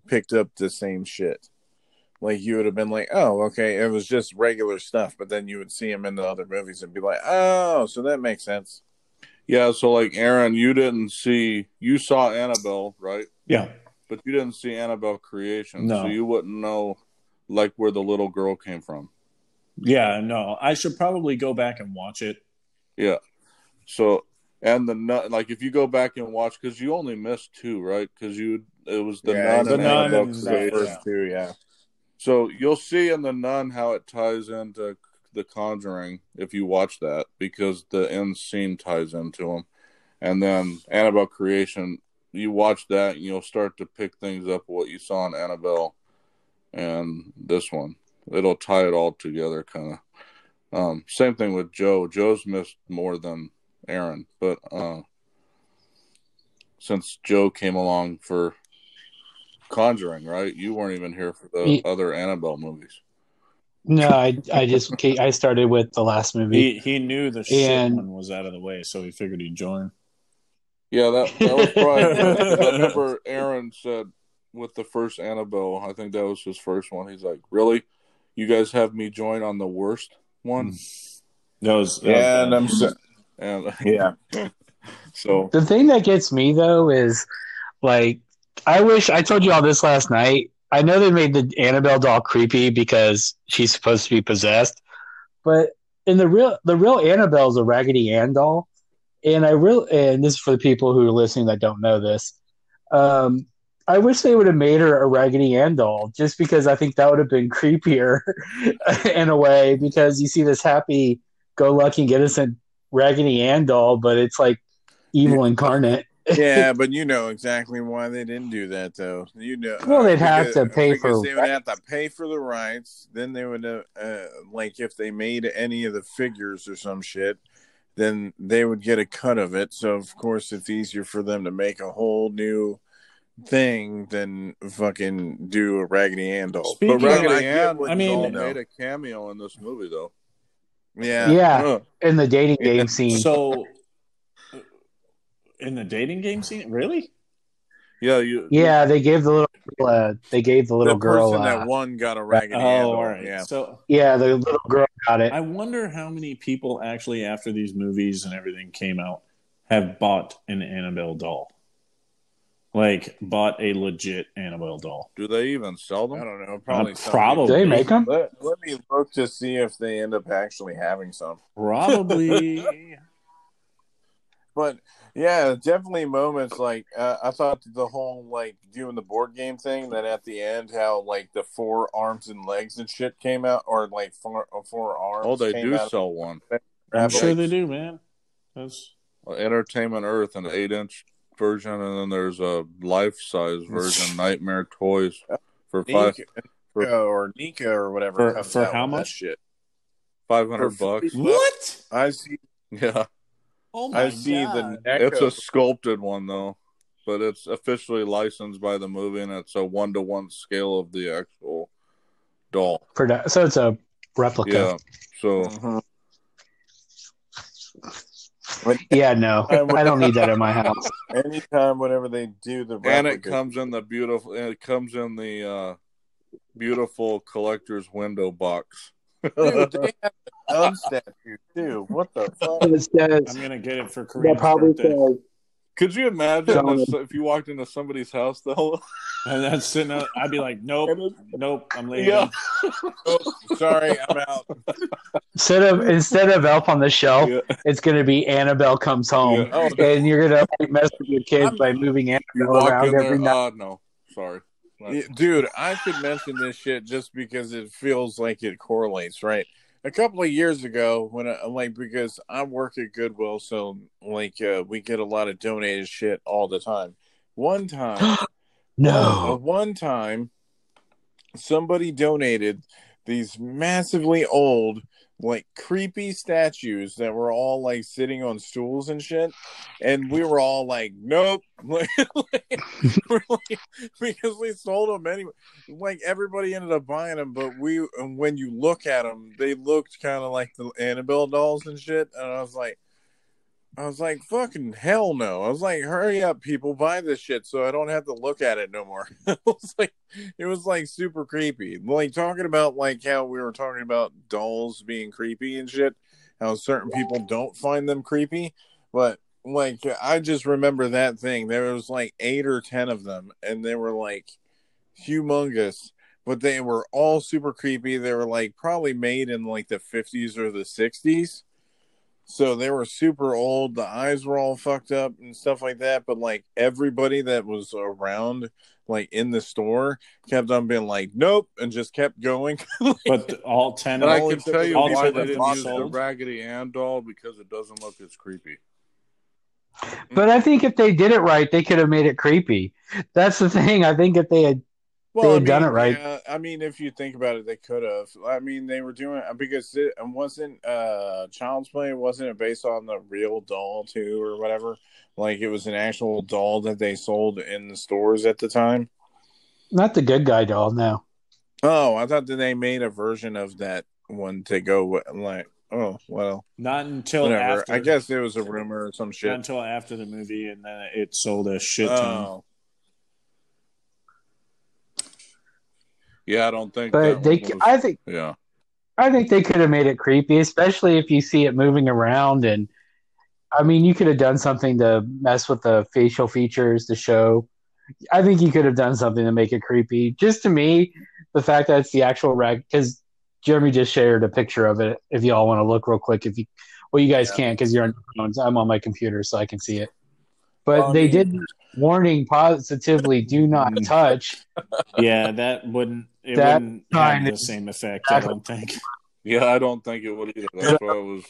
Speaker 2: picked up the same shit like you would have been like oh okay it was just regular stuff but then you would see them in the other movies and be like oh so that makes sense
Speaker 1: Yeah, so like Aaron, you didn't see you saw Annabelle, right?
Speaker 3: Yeah.
Speaker 1: But you didn't see Annabelle Creation,
Speaker 3: No.
Speaker 1: so you wouldn't know like where the little girl came from.
Speaker 3: Yeah. No, I should probably go back and watch it.
Speaker 1: Yeah. So and the nun, like if you go back and watch, because you only missed two, right? Because you it was the
Speaker 2: Yeah,
Speaker 1: nun
Speaker 3: the
Speaker 1: and
Speaker 3: nun
Speaker 1: Annabelle
Speaker 3: and
Speaker 2: the first
Speaker 3: yeah.
Speaker 2: two yeah
Speaker 1: So you'll see in the nun how it ties into the Conjuring if you watch that, because the end scene ties into them, and then Annabelle Creation. You watch that, and you'll start to pick things up what you saw in Annabelle, and this one. It'll tie it all together, kind of. Um, same thing with Joe. Joe's missed more than Aaron, but uh, since Joe came along for Conjuring, right? You weren't even here for the
Speaker 4: Ye-
Speaker 1: other Annabelle movies.
Speaker 4: No, I I just I started with the last movie.
Speaker 3: He he knew the shit
Speaker 4: And-
Speaker 3: one was out of the way, so he figured he'd join.
Speaker 1: Yeah, that that was probably. I <laughs> remember Aaron said with the first Annabelle. I think that was his first one. He's like, "Really, you guys have me join on the worst one?"
Speaker 3: That was that
Speaker 2: yeah and
Speaker 3: was
Speaker 2: i'm so,
Speaker 1: And <laughs>
Speaker 2: yeah
Speaker 1: so,
Speaker 4: The thing that gets me though is like I wish I told you all this last night. I know they made the Annabelle doll creepy because she's supposed to be possessed, but in the real the real Annabelle is a Raggedy Ann doll, and I real and this is for the people who are listening that don't know this. Um, I wish they would have made her a Raggedy Ann doll, just because I think that would have been <laughs> creepier in a way. Because you see this happy-go-lucky, innocent Raggedy Ann doll, but it's like evil incarnate.
Speaker 2: yeah, <laughs> but you know exactly why they didn't do that, though. You know,
Speaker 4: Well, they'd
Speaker 2: uh,
Speaker 4: have
Speaker 2: because-
Speaker 4: to pay for
Speaker 2: They would have to pay for the rights. Then they would, uh, uh, like, if they made any of the figures or some shit, then they would get a cut of it. So of course, it's easier for them to make a whole new thing than fucking do a Raggedy Ann doll.
Speaker 3: Speaking
Speaker 1: But
Speaker 3: of-
Speaker 1: Raggedy
Speaker 2: I get
Speaker 1: Ann
Speaker 3: I mean-
Speaker 1: doll made a cameo in this movie, though.
Speaker 2: yeah,
Speaker 4: Yeah.
Speaker 2: Ugh.
Speaker 4: in the dating
Speaker 2: Yeah.
Speaker 4: game scene.
Speaker 3: So, in the dating game scene, really?
Speaker 1: Yeah, you.
Speaker 4: yeah, they gave the little uh, they gave the little
Speaker 2: the
Speaker 4: girl. Uh,
Speaker 2: that one got a Raggedy
Speaker 3: Oh,
Speaker 2: Ann doll.
Speaker 3: all right.
Speaker 2: Yeah,
Speaker 3: So,
Speaker 4: yeah, the little girl got it.
Speaker 3: I wonder how many people actually, after these movies and everything came out, have bought an Annabelle doll. Like, bought a legit Annabelle doll.
Speaker 1: Do they even sell them?
Speaker 2: I don't know. Probably.
Speaker 3: Uh, probably.
Speaker 4: They make them?
Speaker 2: Let, let me look to see if they end up actually having some.
Speaker 3: Probably. <laughs> <laughs>
Speaker 2: But yeah, definitely moments like uh, I thought the whole like doing the board game thing. Then at the end, how like the four arms and legs and shit came out, or like four uh, four arms.
Speaker 1: Oh, they
Speaker 2: came
Speaker 1: do
Speaker 2: out
Speaker 1: sell one.
Speaker 3: I'm sure
Speaker 2: legs.
Speaker 3: they do, man. That's
Speaker 1: Entertainment Earth, an eight-inch version, and then there's a life-size version, <laughs> Nightmare Toys, for five
Speaker 2: NECA,
Speaker 1: for-
Speaker 2: or NECA or whatever.
Speaker 3: For- for how much?
Speaker 2: Shit.
Speaker 1: five hundred bucks.
Speaker 3: what?
Speaker 2: I see.
Speaker 1: Yeah,
Speaker 3: Oh my
Speaker 2: I see the
Speaker 3: god!
Speaker 1: it's a sculpted one though, but it's officially licensed by the movie, and it's a one-to-one scale of the actual doll.
Speaker 4: So it's a replica.
Speaker 1: Yeah, so mm-hmm.
Speaker 2: Mhm. <laughs>
Speaker 4: Yeah, no, <laughs> I don't need that in my house. <laughs>
Speaker 2: Anytime, whenever they do the
Speaker 1: and it comes in the beautiful. and It comes in the uh, beautiful collector's window box.
Speaker 2: Dude, they have a gun statue too. What the fuck?
Speaker 4: It says
Speaker 3: I'm gonna get it for
Speaker 4: that
Speaker 3: Korean's
Speaker 4: probably
Speaker 3: birthday.
Speaker 4: says
Speaker 1: Could you imagine if, if you walked into somebody's house though? <laughs>
Speaker 3: And that's sitting. up, I'd be like, nope, nope, I'm leaving.
Speaker 1: yeah, <laughs>
Speaker 2: Oh, sorry, I'm out.
Speaker 4: instead of instead of Elf on the Shelf,
Speaker 1: Yeah.
Speaker 4: it's going to be Annabelle comes home,
Speaker 2: Oh,
Speaker 4: and you're going to mess with your kids by moving
Speaker 1: you
Speaker 4: Annabelle
Speaker 1: walk
Speaker 4: around every
Speaker 1: there.
Speaker 4: night.
Speaker 1: Uh, no, sorry.
Speaker 2: Yeah, dude, I should mention this shit just because it feels like it correlates, right? A couple of years ago, when I like because I work at Goodwill, so like uh, we get a lot of donated shit all the time. One <gasps> time, uh,
Speaker 4: No,
Speaker 2: one time, somebody donated these massively old, like creepy statues that were all like sitting on stools and shit, and we were all like, "Nope," <laughs> like, <laughs> because we sold them anyway. Like everybody ended up buying them, but we, and when you look at them, they looked kind of like the Annabelle dolls and shit, and I was like. I was like, fucking hell no. I was like, hurry up, people, buy this shit so I don't have to look at it no more. <laughs> it was like it was like super creepy. Like talking about like how we were talking about dolls being creepy and shit, how certain people don't find them creepy. But like I just remember that thing. There was like eight or ten of them, and they were like humongous. But they were all super creepy. They were like probably made in like the fifties or the sixties. So they were super old. The eyes were all fucked up and stuff like that. But like everybody that was around, like in the store, kept on being like, "Nope," and just kept going. <laughs>
Speaker 3: But all ten
Speaker 1: And
Speaker 3: of
Speaker 1: I can tell you
Speaker 3: all
Speaker 1: why they didn't
Speaker 3: them
Speaker 1: use the. Raggedy Ann doll because it doesn't look as creepy.
Speaker 4: but I think if they did it right, they could have made it creepy. That's the thing. I think if they had, They had done it right.
Speaker 2: Yeah, I mean, if you think about it, they could have. I mean, they were doing because it wasn't uh, Child's Play. Wasn't it based on the real doll too, or whatever? Like it was an actual doll that they sold in the stores at the time.
Speaker 4: not the good guy doll. No,
Speaker 2: Oh, I thought that they made a version of that one to go with, like. Oh well,
Speaker 3: not until
Speaker 2: whatever.
Speaker 3: after.
Speaker 2: I guess it was a rumor or some
Speaker 3: not
Speaker 2: shit.
Speaker 3: until after the movie, and then it sold a shit ton.
Speaker 2: Oh,
Speaker 1: Yeah, I don't think.
Speaker 4: but
Speaker 1: that
Speaker 4: they.
Speaker 1: was-
Speaker 4: I think.
Speaker 1: yeah,
Speaker 4: I think they could have made it creepy, especially if you see it moving around. And I mean, you could have done something to mess with the facial features, to show. I think you could have done something to make it creepy. Just to me, the fact that it's the actual rag, because Jeremy just shared a picture of it. If you all want to look real quick, if you, well, you guys
Speaker 2: Yeah.
Speaker 4: can't because you're on your phones. I'm on my computer, so I can see it. but
Speaker 2: Well, I
Speaker 4: they did warning positively do not touch. <laughs>
Speaker 3: Yeah, that wouldn't it
Speaker 4: That
Speaker 3: wouldn't
Speaker 4: kind
Speaker 3: have the same effect. I don't think. <laughs>
Speaker 1: Yeah, I don't think it would either. That's why I was.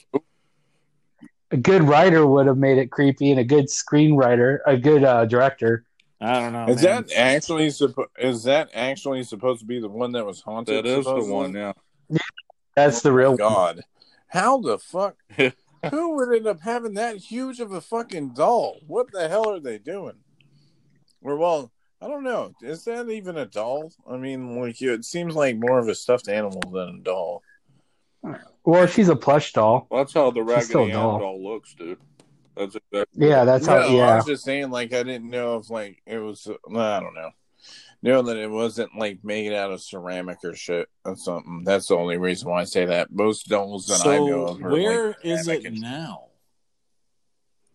Speaker 4: A good writer would have made it creepy, and a good screenwriter, a good uh, director.
Speaker 3: I don't know.
Speaker 2: Is
Speaker 3: man.
Speaker 2: that actually suppo- is that actually supposed to be the one that was haunted?
Speaker 1: That is the one. Yeah.
Speaker 4: That's the real. one.
Speaker 2: God, how the fuck? <laughs> Who would end up having that huge of a fucking doll? What the hell are they doing? Or well, I don't know. Is that even a doll? I mean, like it seems like more of a stuffed animal than a doll.
Speaker 4: Well, she's a plush doll.
Speaker 1: Well, that's how the
Speaker 4: She's
Speaker 1: Raggedy Ann
Speaker 4: doll.
Speaker 1: doll looks, dude. That's exactly.
Speaker 4: Yeah, that's how.
Speaker 2: no, I
Speaker 4: Yeah,
Speaker 2: was just saying, like I didn't know if like it was. I don't know. Know that it wasn't like made out of ceramic or shit or something. That's the only reason why I say that. Most dolls that
Speaker 3: so
Speaker 2: I know of are
Speaker 3: where
Speaker 2: like,
Speaker 3: is it
Speaker 2: and-
Speaker 3: now?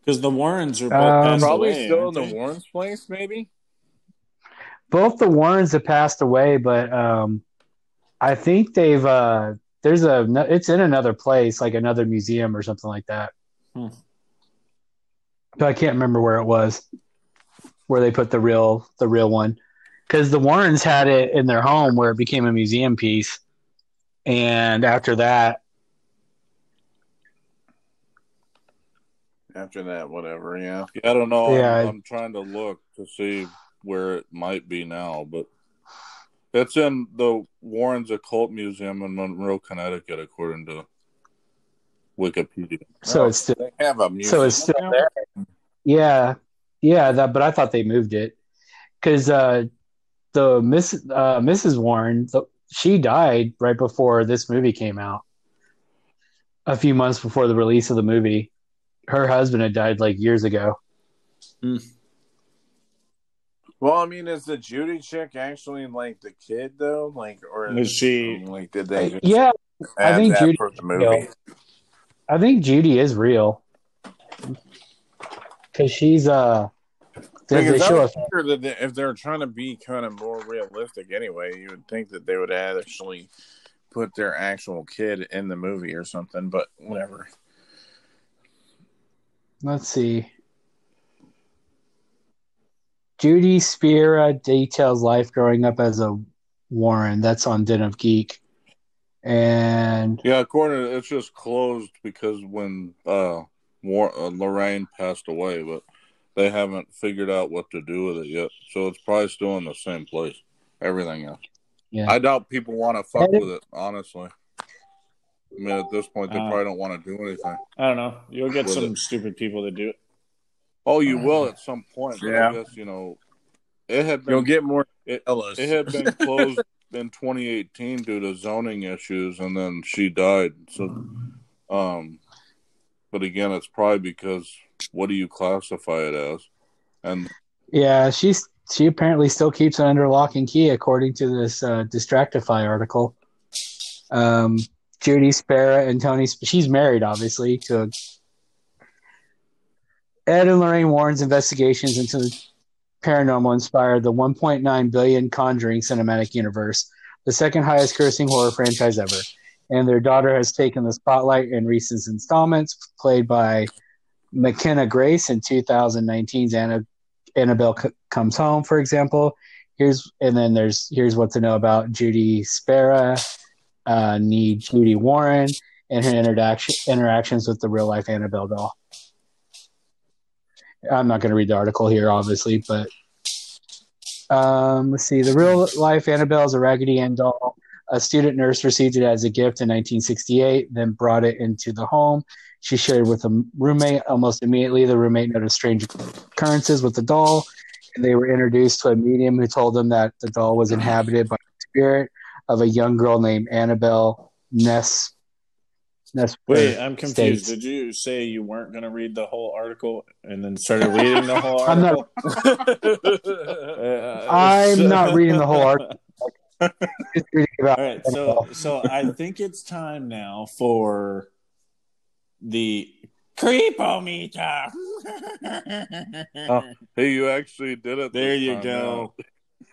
Speaker 3: Because the Warrens are both
Speaker 4: Um,
Speaker 2: Probably
Speaker 3: away,
Speaker 2: still in the? Warrens' place, maybe.
Speaker 4: Both the Warrens have passed away, but um, I think they've. Uh, there's a. It's in another place, like another museum or something like that.
Speaker 3: Hmm.
Speaker 4: But I can't remember where it was, where they put the real the real one, because the Warrens had it in their home where it became a museum piece, and after that,
Speaker 2: After that, whatever. Yeah.
Speaker 1: Yeah, I don't know.
Speaker 4: Yeah, I-
Speaker 1: I'm, I'm trying to look to see where it might be now, but it's in the Warren's Occult Museum in Monroe, Connecticut, according to Wikipedia.
Speaker 4: so
Speaker 2: Oh,
Speaker 4: it's still
Speaker 2: They have a museum.
Speaker 4: so it's still
Speaker 2: now?
Speaker 4: there. Yeah, yeah. That, but I thought they moved it because uh, the Miss uh, Mrs. Warren, the, she died right before this movie came out. A few months before the release of the movie, her husband had died like years ago.
Speaker 2: Well, I mean, is the Judy chick actually like the kid though? Like, or
Speaker 3: Is she-
Speaker 2: like? Did they? Just
Speaker 4: Yeah, I think Judy-
Speaker 2: for the movie.
Speaker 4: I think Judy is real because she's uh. They, they
Speaker 2: Because
Speaker 4: show
Speaker 2: would
Speaker 4: us
Speaker 2: figure that they- if they're trying to be kind of more realistic anyway, you would think that they would actually put their actual kid in the movie or something. But whatever.
Speaker 4: Let's see. Judy Spera details life growing up as a Warren. That's on Den of Geek. And
Speaker 1: Yeah, according to it's just closed because when uh, War, uh, Lorraine passed away, but they haven't figured out what to do with it yet. So it's probably still in the same place. Everything else.
Speaker 4: Yeah.
Speaker 1: I doubt people want to fuck with it. Honestly, I mean, at this point, they
Speaker 3: Uh,
Speaker 1: probably don't want to do anything.
Speaker 3: I don't know. You'll get some
Speaker 1: it.
Speaker 3: stupid people that do it.
Speaker 1: Oh, you will at some point.
Speaker 2: Yeah.
Speaker 1: I guess you know it had been
Speaker 2: You'll get more
Speaker 1: it, it had been <laughs> closed in 2018 due to zoning issues, and then she died. So, um, but again, it's probably because what do you classify it as? And
Speaker 4: yeah, she's she apparently still keeps it under lock and key according to this uh, Distractify article. Um, Judy Spera and Tony. She's married, obviously, to Ed and Lorraine Warren's investigations into the paranormal inspired the 1.9 billion Conjuring cinematic universe, the second highest grossing horror franchise ever. And their daughter has taken the spotlight in recent installments, played by McKenna Grace in 2019's Anna, Annabelle C- Comes Home, for example. Here's and then there's here's what to know about Judy Spera, uh, need Judy Warren, and her interaction interactions with the real life Annabelle doll. I'm not going to read the article here, obviously, but um, let's see. The real life Annabelle is a Raggedy Ann doll. A student nurse received it as a gift in 1968, then brought it into the home. She shared with a roommate. Almost immediately, the roommate noticed strange occurrences with the doll, and they were introduced to a medium who told them that the doll was inhabited by the spirit of a young girl named Annabelle Ness. Ness
Speaker 3: Wait, I'm confused.
Speaker 4: States.
Speaker 3: Did you say you weren't going to read the whole article and then started reading the whole <laughs>
Speaker 4: I'm not-
Speaker 3: article? <laughs>
Speaker 4: I'm <laughs> not reading the whole article. Just reading about
Speaker 3: All right, so so I think it's time now for the creepometer.
Speaker 1: Oh, hey, you actually did it.
Speaker 3: there you
Speaker 1: time,
Speaker 3: go.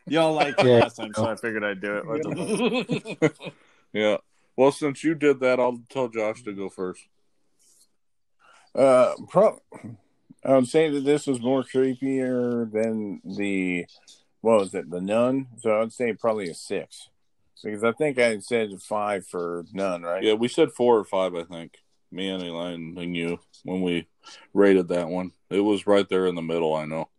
Speaker 3: Y'all liked it
Speaker 4: Yeah.
Speaker 3: last time, so I figured I'd do it.
Speaker 1: Yeah. Well, since you did that, I'll tell Josh to go first.
Speaker 2: Uh, pro- I would say that this was more creepier than the what was it, the nun? So I would say probably a six. Because I think I said five for nun, right?
Speaker 1: Yeah, we said four or five, I think. Me and Elaine and you when we rated that one. It was right there in the middle, I know.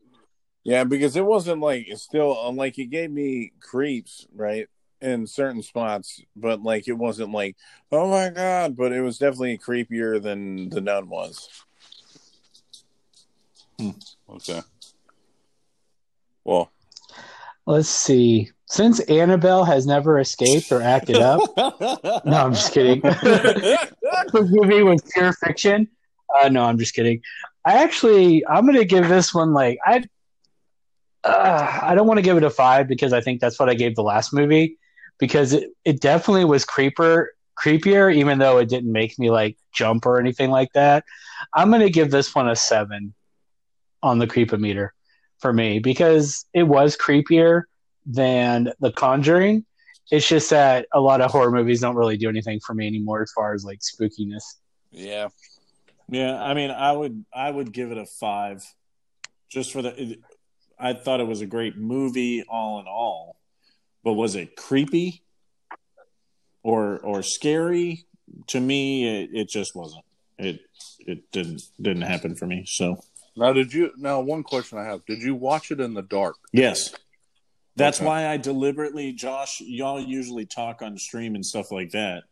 Speaker 2: Yeah, because it wasn't like it's still like it gave me creeps, right? In certain spots, but like it wasn't like, oh my god, but it was definitely creepier than the nun was.
Speaker 1: Okay. Well,
Speaker 4: Let's see. Since Annabelle has never escaped or acted up, <laughs> no, I'm just kidding. <laughs> the movie was pure fiction. Uh, no, I'm just kidding. I actually, I'm gonna give this one like I. Uh, I don't want to give it a five because I think that's what I gave the last movie because it, it definitely was creeper creepier even though it didn't make me like jump or anything like that. I'm gonna give this one a seven on the creepometer for me because it was creepier than The Conjuring. It's just that a lot of horror movies don't really do anything for me anymore as far as like spookiness.
Speaker 2: Yeah.
Speaker 3: Yeah, I mean, I would I would give it a five, just for the. It, I thought it was a great movie, all in all, but was it creepy or or scary? To me, it, it just wasn't. It it didn't didn't happen for me. So
Speaker 1: now did you? Now one question I have: Did you watch it in the dark?
Speaker 3: yes, that's
Speaker 1: Okay.
Speaker 3: why I deliberately, Josh. Y'all usually talk on stream and stuff like that.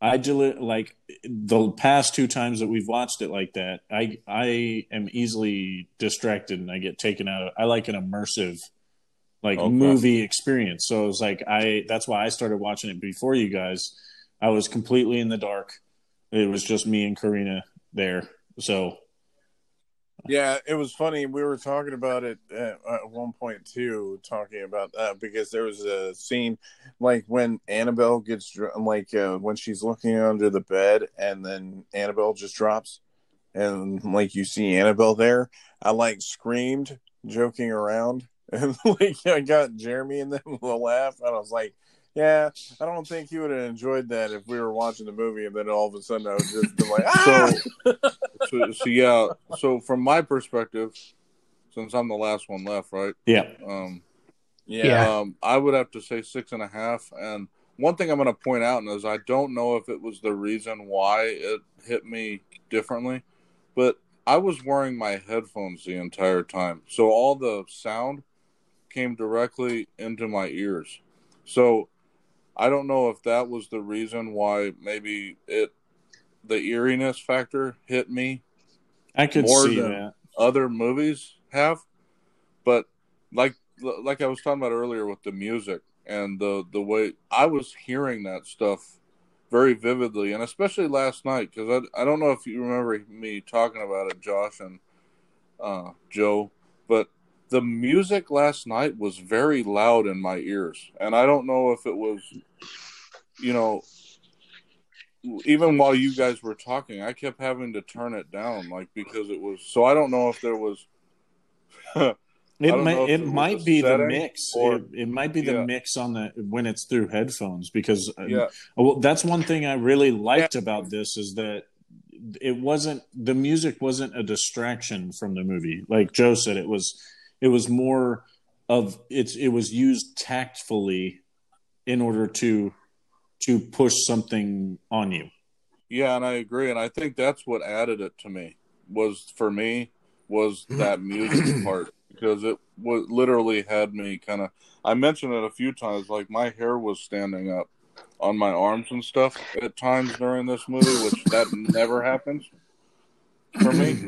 Speaker 3: I deli- like the past two times that we've watched it like that. I I am easily distracted and I get taken out. Of, I like an immersive, like
Speaker 1: Okay.
Speaker 3: movie experience. So it was like I. That's why I started watching it before you guys. I was completely in the dark. It was just me and Karina there. So
Speaker 2: Yeah, it was funny. We were talking about it at, at one point too, talking about that because there was a scene like when Annabelle gets like uh, when she's looking under the bed and then Annabelle just drops and like you see Annabelle there. I like screamed, joking around, and <laughs> like I got Jeremy and them to laugh, and I was like. Yeah, I don't think he would have enjoyed that if we were watching the movie and then all of a sudden I was just be like, <laughs> ah!
Speaker 1: So, <laughs> so, so yeah. So from my perspective, since I'm the last one left, right?
Speaker 3: yeah,
Speaker 1: Um,
Speaker 2: yeah,
Speaker 1: Um, I would have to say six and a half. And one thing I'm going to point out is I don't know if it was the reason why it hit me differently, but I was wearing my headphones the entire time, so all the sound came directly into my ears. So I don't know if that was the reason why maybe it the eeriness factor hit me
Speaker 3: I could
Speaker 1: More
Speaker 3: see
Speaker 1: than-
Speaker 3: that.
Speaker 1: other movies have, but like like I was talking about earlier with the music and the the way I was hearing that stuff very vividly, and especially last night because I I don't know if you remember me talking about it, Josh and uh, Joe, but the music last night was very loud in my ears, and I don't know if it was, you know. Even while you guys were talking, I kept having to turn it down, like because it was. So I don't know if there was <laughs>
Speaker 3: It might it
Speaker 1: it
Speaker 3: might be the mix.
Speaker 1: or-
Speaker 3: it, it might be the
Speaker 1: Yeah.
Speaker 3: mix on the when it's through headphones because uh,
Speaker 1: yeah.
Speaker 3: well that's one thing I really <laughs> liked about this is that it wasn't the music wasn't a distraction from the movie. Like Joe said, it was it was more of it's it was used tactfully in order to to push something on you.
Speaker 1: Yeah, and I agree, and I think that's what added it to me was for me was that music <clears throat> part because it was literally had me kind of. I mentioned it a few times, like my hair was standing up on my arms and stuff at times during this movie, which that <laughs> never happens for me.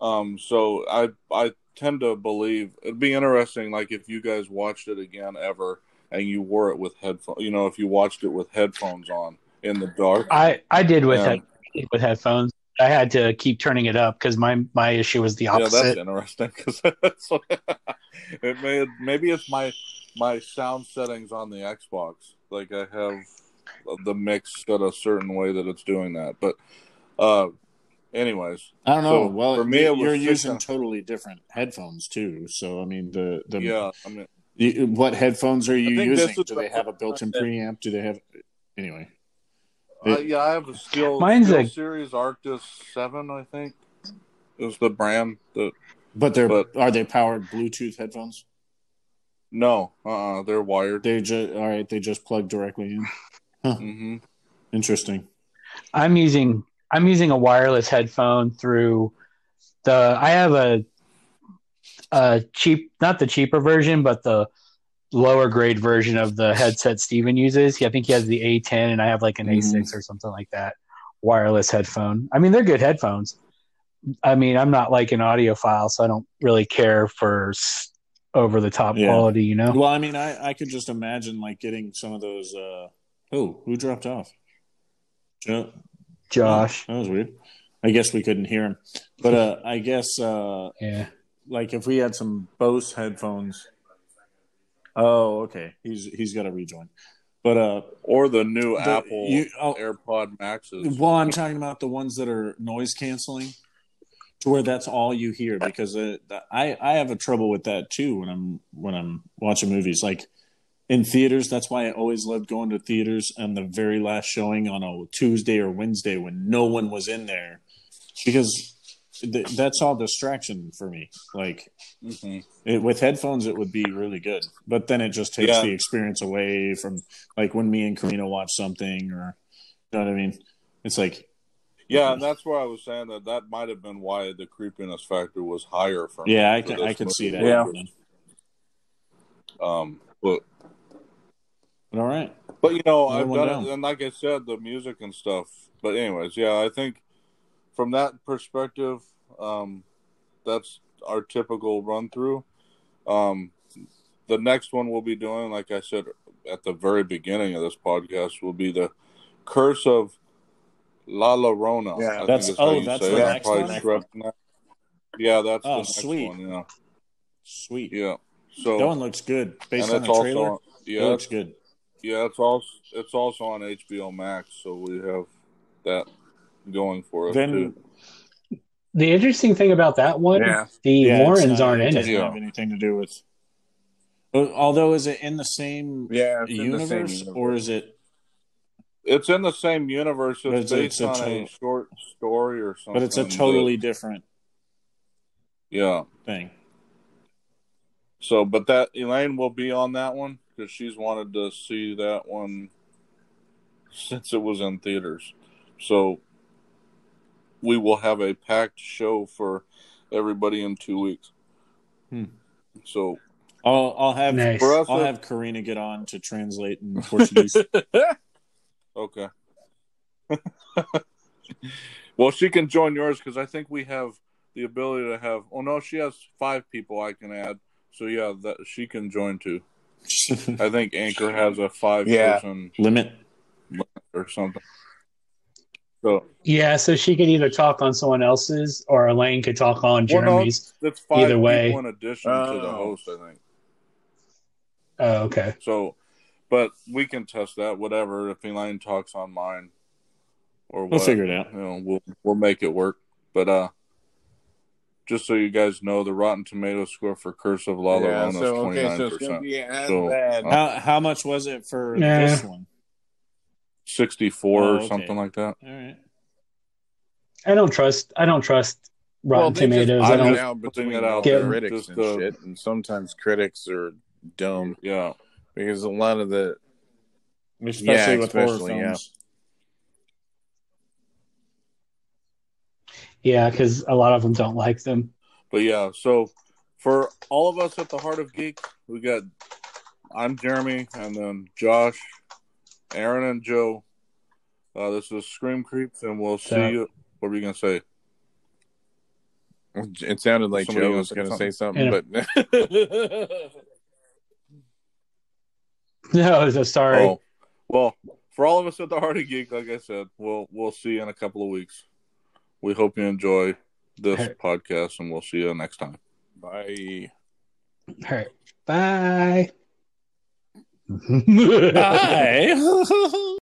Speaker 1: Um, so I I tend to believe it'd be interesting, like if you guys watched it again ever and you wore it with headphones, you know, if you watched it with headphones on in the dark.
Speaker 4: I I did with
Speaker 1: Yeah.
Speaker 4: head, with headphones. I had to keep turning it up because my my issue was the
Speaker 1: Yeah, that's
Speaker 4: opposite.
Speaker 1: interesting because <laughs> <laughs> it may maybe it's my my sound settings on the Xbox. Like I have the mix set a certain way that it's doing that. But uh, anyways,
Speaker 3: I don't know.
Speaker 1: So,
Speaker 3: well,
Speaker 1: for me, it was
Speaker 3: you're using
Speaker 1: and-
Speaker 3: totally different headphones too. So I mean, the the
Speaker 1: yeah, I mean,
Speaker 3: You- What headphones are you
Speaker 1: I think this
Speaker 3: using? Do they have a built-in
Speaker 1: first-
Speaker 3: preamp? Do they have? Anyway,
Speaker 1: uh, yeah, I have a Skill,
Speaker 4: Mine's
Speaker 1: Skill
Speaker 4: a-
Speaker 1: Series Arctis Seven, I think is the brand. The
Speaker 3: But they're
Speaker 1: But-
Speaker 3: are they powered Bluetooth headphones?
Speaker 1: no, uh, uh they're wired.
Speaker 3: They just all right. They just plug directly in.
Speaker 1: hmm
Speaker 3: Interesting.
Speaker 4: I'm using I'm using a wireless headphone through the I have a a cheap not the cheaper version but the lower grade version of the headset Steven uses. I think he has the A10 and I have like an A6 or something like that wireless headphone. I mean they're good headphones. I mean I'm not like an audiophile so I don't really care for over the top
Speaker 3: Yeah.
Speaker 4: quality, you know.
Speaker 3: Well, I mean, I I could just imagine like getting some of those. uh Oh, who dropped off? Joe.
Speaker 4: Josh.
Speaker 3: That was weird. I guess we couldn't hear him, but uh I guess uh
Speaker 4: Yeah.
Speaker 3: like if we had some Bose headphones. Oh, okay. He's he's got to rejoin, but uh,
Speaker 1: Or the new
Speaker 3: the-
Speaker 1: Apple
Speaker 3: you- oh,
Speaker 1: AirPod Maxes.
Speaker 3: Well, I'm talking about the ones that are noise canceling, to where that's all you hear. Because uh, I I have a trouble with that too when I'm when I'm watching movies. Like in theaters, that's why I always loved going to theaters on the very last showing on a Tuesday or Wednesday when no one was in there, because th- that's all distraction for me. Like
Speaker 1: Mhm.
Speaker 3: it, with headphones, it would be really good, but then it just takes
Speaker 1: Yeah.
Speaker 3: the experience away from like when me and Karina watch something, or you know what I mean. It's like
Speaker 1: Yeah, and that's why I was saying that that might have been why the creepiness factor was higher for me.
Speaker 3: Yeah, I can I can see that.
Speaker 2: Yeah.
Speaker 1: Um, but
Speaker 3: But all right.
Speaker 1: but you know,
Speaker 3: Another
Speaker 1: I've done it, and like I said, the music and stuff. But anyways, yeah, I think from that perspective, um, that's our typical run through. Um, the next one we'll be doing, like I said at the very beginning of this podcast, will be the Curse of La Llorona.
Speaker 2: Yeah.
Speaker 1: I think
Speaker 3: That's-
Speaker 1: is
Speaker 3: oh, that's
Speaker 2: the
Speaker 1: it. I'm
Speaker 3: next one?
Speaker 1: that. Yeah, that's
Speaker 3: Oh,
Speaker 1: the next
Speaker 3: sweet.
Speaker 1: one. Yeah,
Speaker 3: Sweet.
Speaker 1: yeah. So
Speaker 3: That one looks good based on
Speaker 1: it's
Speaker 3: the
Speaker 1: also
Speaker 3: trailer. it
Speaker 1: yeah,
Speaker 3: looks good.
Speaker 1: Yeah, it's also it's also on HBO Max, so we have that going for us
Speaker 3: Then
Speaker 1: too.
Speaker 4: The interesting thing about that one,
Speaker 2: Yeah.
Speaker 4: the
Speaker 3: yeah,
Speaker 4: Warrens
Speaker 3: not-
Speaker 4: aren't
Speaker 3: it
Speaker 4: in
Speaker 3: doesn't.
Speaker 1: Yeah.
Speaker 3: have anything to do with. Although, is it in the same
Speaker 2: Yeah, it's in the
Speaker 3: universe,
Speaker 2: same universe.
Speaker 3: or is it?
Speaker 1: It's in the same universe. It's,
Speaker 3: it's-
Speaker 1: based
Speaker 3: it's a
Speaker 1: on a short story or something.
Speaker 3: But it's a
Speaker 1: that-
Speaker 3: totally different
Speaker 1: yeah.
Speaker 3: thing.
Speaker 1: So, but that Elaine will be on that one because she's wanted to see that one since it was in theaters. So, we will have a packed show for everybody in two weeks.
Speaker 3: Hmm.
Speaker 1: So,
Speaker 3: I'll I'll have
Speaker 4: Nice.
Speaker 1: for us,
Speaker 3: I'll
Speaker 1: it-
Speaker 3: have Karina get on to translate in Portuguese. <laughs>
Speaker 1: Okay. <laughs> well, she can join yours because I think we have the ability to have. Oh no, she has five people I can add. So yeah, that she can join too. I think Anchor has a five
Speaker 2: Yeah.
Speaker 1: person
Speaker 3: Limit.
Speaker 1: or something. So
Speaker 4: Yeah, so she could either talk on someone else's or Elaine could talk on
Speaker 1: Well, no.
Speaker 4: Jeremy's.
Speaker 1: that's five
Speaker 4: Either way.
Speaker 1: people in addition to the
Speaker 2: Oh.
Speaker 1: host. I think
Speaker 4: Oh, okay.
Speaker 1: so. But we can test that. Whatever. If Elaine talks on mine, or
Speaker 3: We'll figure it out.
Speaker 1: you know, we'll we'll make it work. But uh, just so you guys know, the Rotten Tomato score for Curse of La
Speaker 2: yeah, so
Speaker 1: is twenty nine
Speaker 2: so
Speaker 1: percent, So, uh,
Speaker 3: How how much was it for
Speaker 4: Nah.
Speaker 3: this one?
Speaker 1: sixty four
Speaker 3: Oh,
Speaker 1: or
Speaker 3: okay.
Speaker 1: something like that.
Speaker 3: All right.
Speaker 4: I don't trust I don't trust Rotten
Speaker 2: they just
Speaker 4: Tomatoes. I don't
Speaker 2: it between
Speaker 1: it
Speaker 2: all
Speaker 1: out
Speaker 4: there.
Speaker 2: critics
Speaker 1: Just,
Speaker 2: and shit, and sometimes critics are dumb
Speaker 1: Yeah,
Speaker 2: because a lot of the
Speaker 3: Especially
Speaker 2: Yeah,
Speaker 3: with horror
Speaker 2: especially, yeah.
Speaker 3: films.
Speaker 4: Yeah, because a lot of them don't like them.
Speaker 1: but yeah. So for all of us at the Heart of Geek, we got I'm Jeremy, and then Josh, Aaron, and Joe. Uh, this is Scream Creeps, and we'll see
Speaker 4: So-
Speaker 1: you. What were you gonna say?
Speaker 2: it sounded like
Speaker 1: Somebody
Speaker 2: Joe was going to say
Speaker 1: something?
Speaker 2: something, but <laughs>
Speaker 4: No, so sorry.
Speaker 1: Oh, well, for all of us at the Heart of Geek, like I said, we'll we'll see you in a couple of weeks. We hope you enjoy this
Speaker 4: Hey.
Speaker 1: podcast, and we'll see you next time.
Speaker 2: bye.
Speaker 4: All right. Bye. <laughs>
Speaker 3: Bye. <laughs>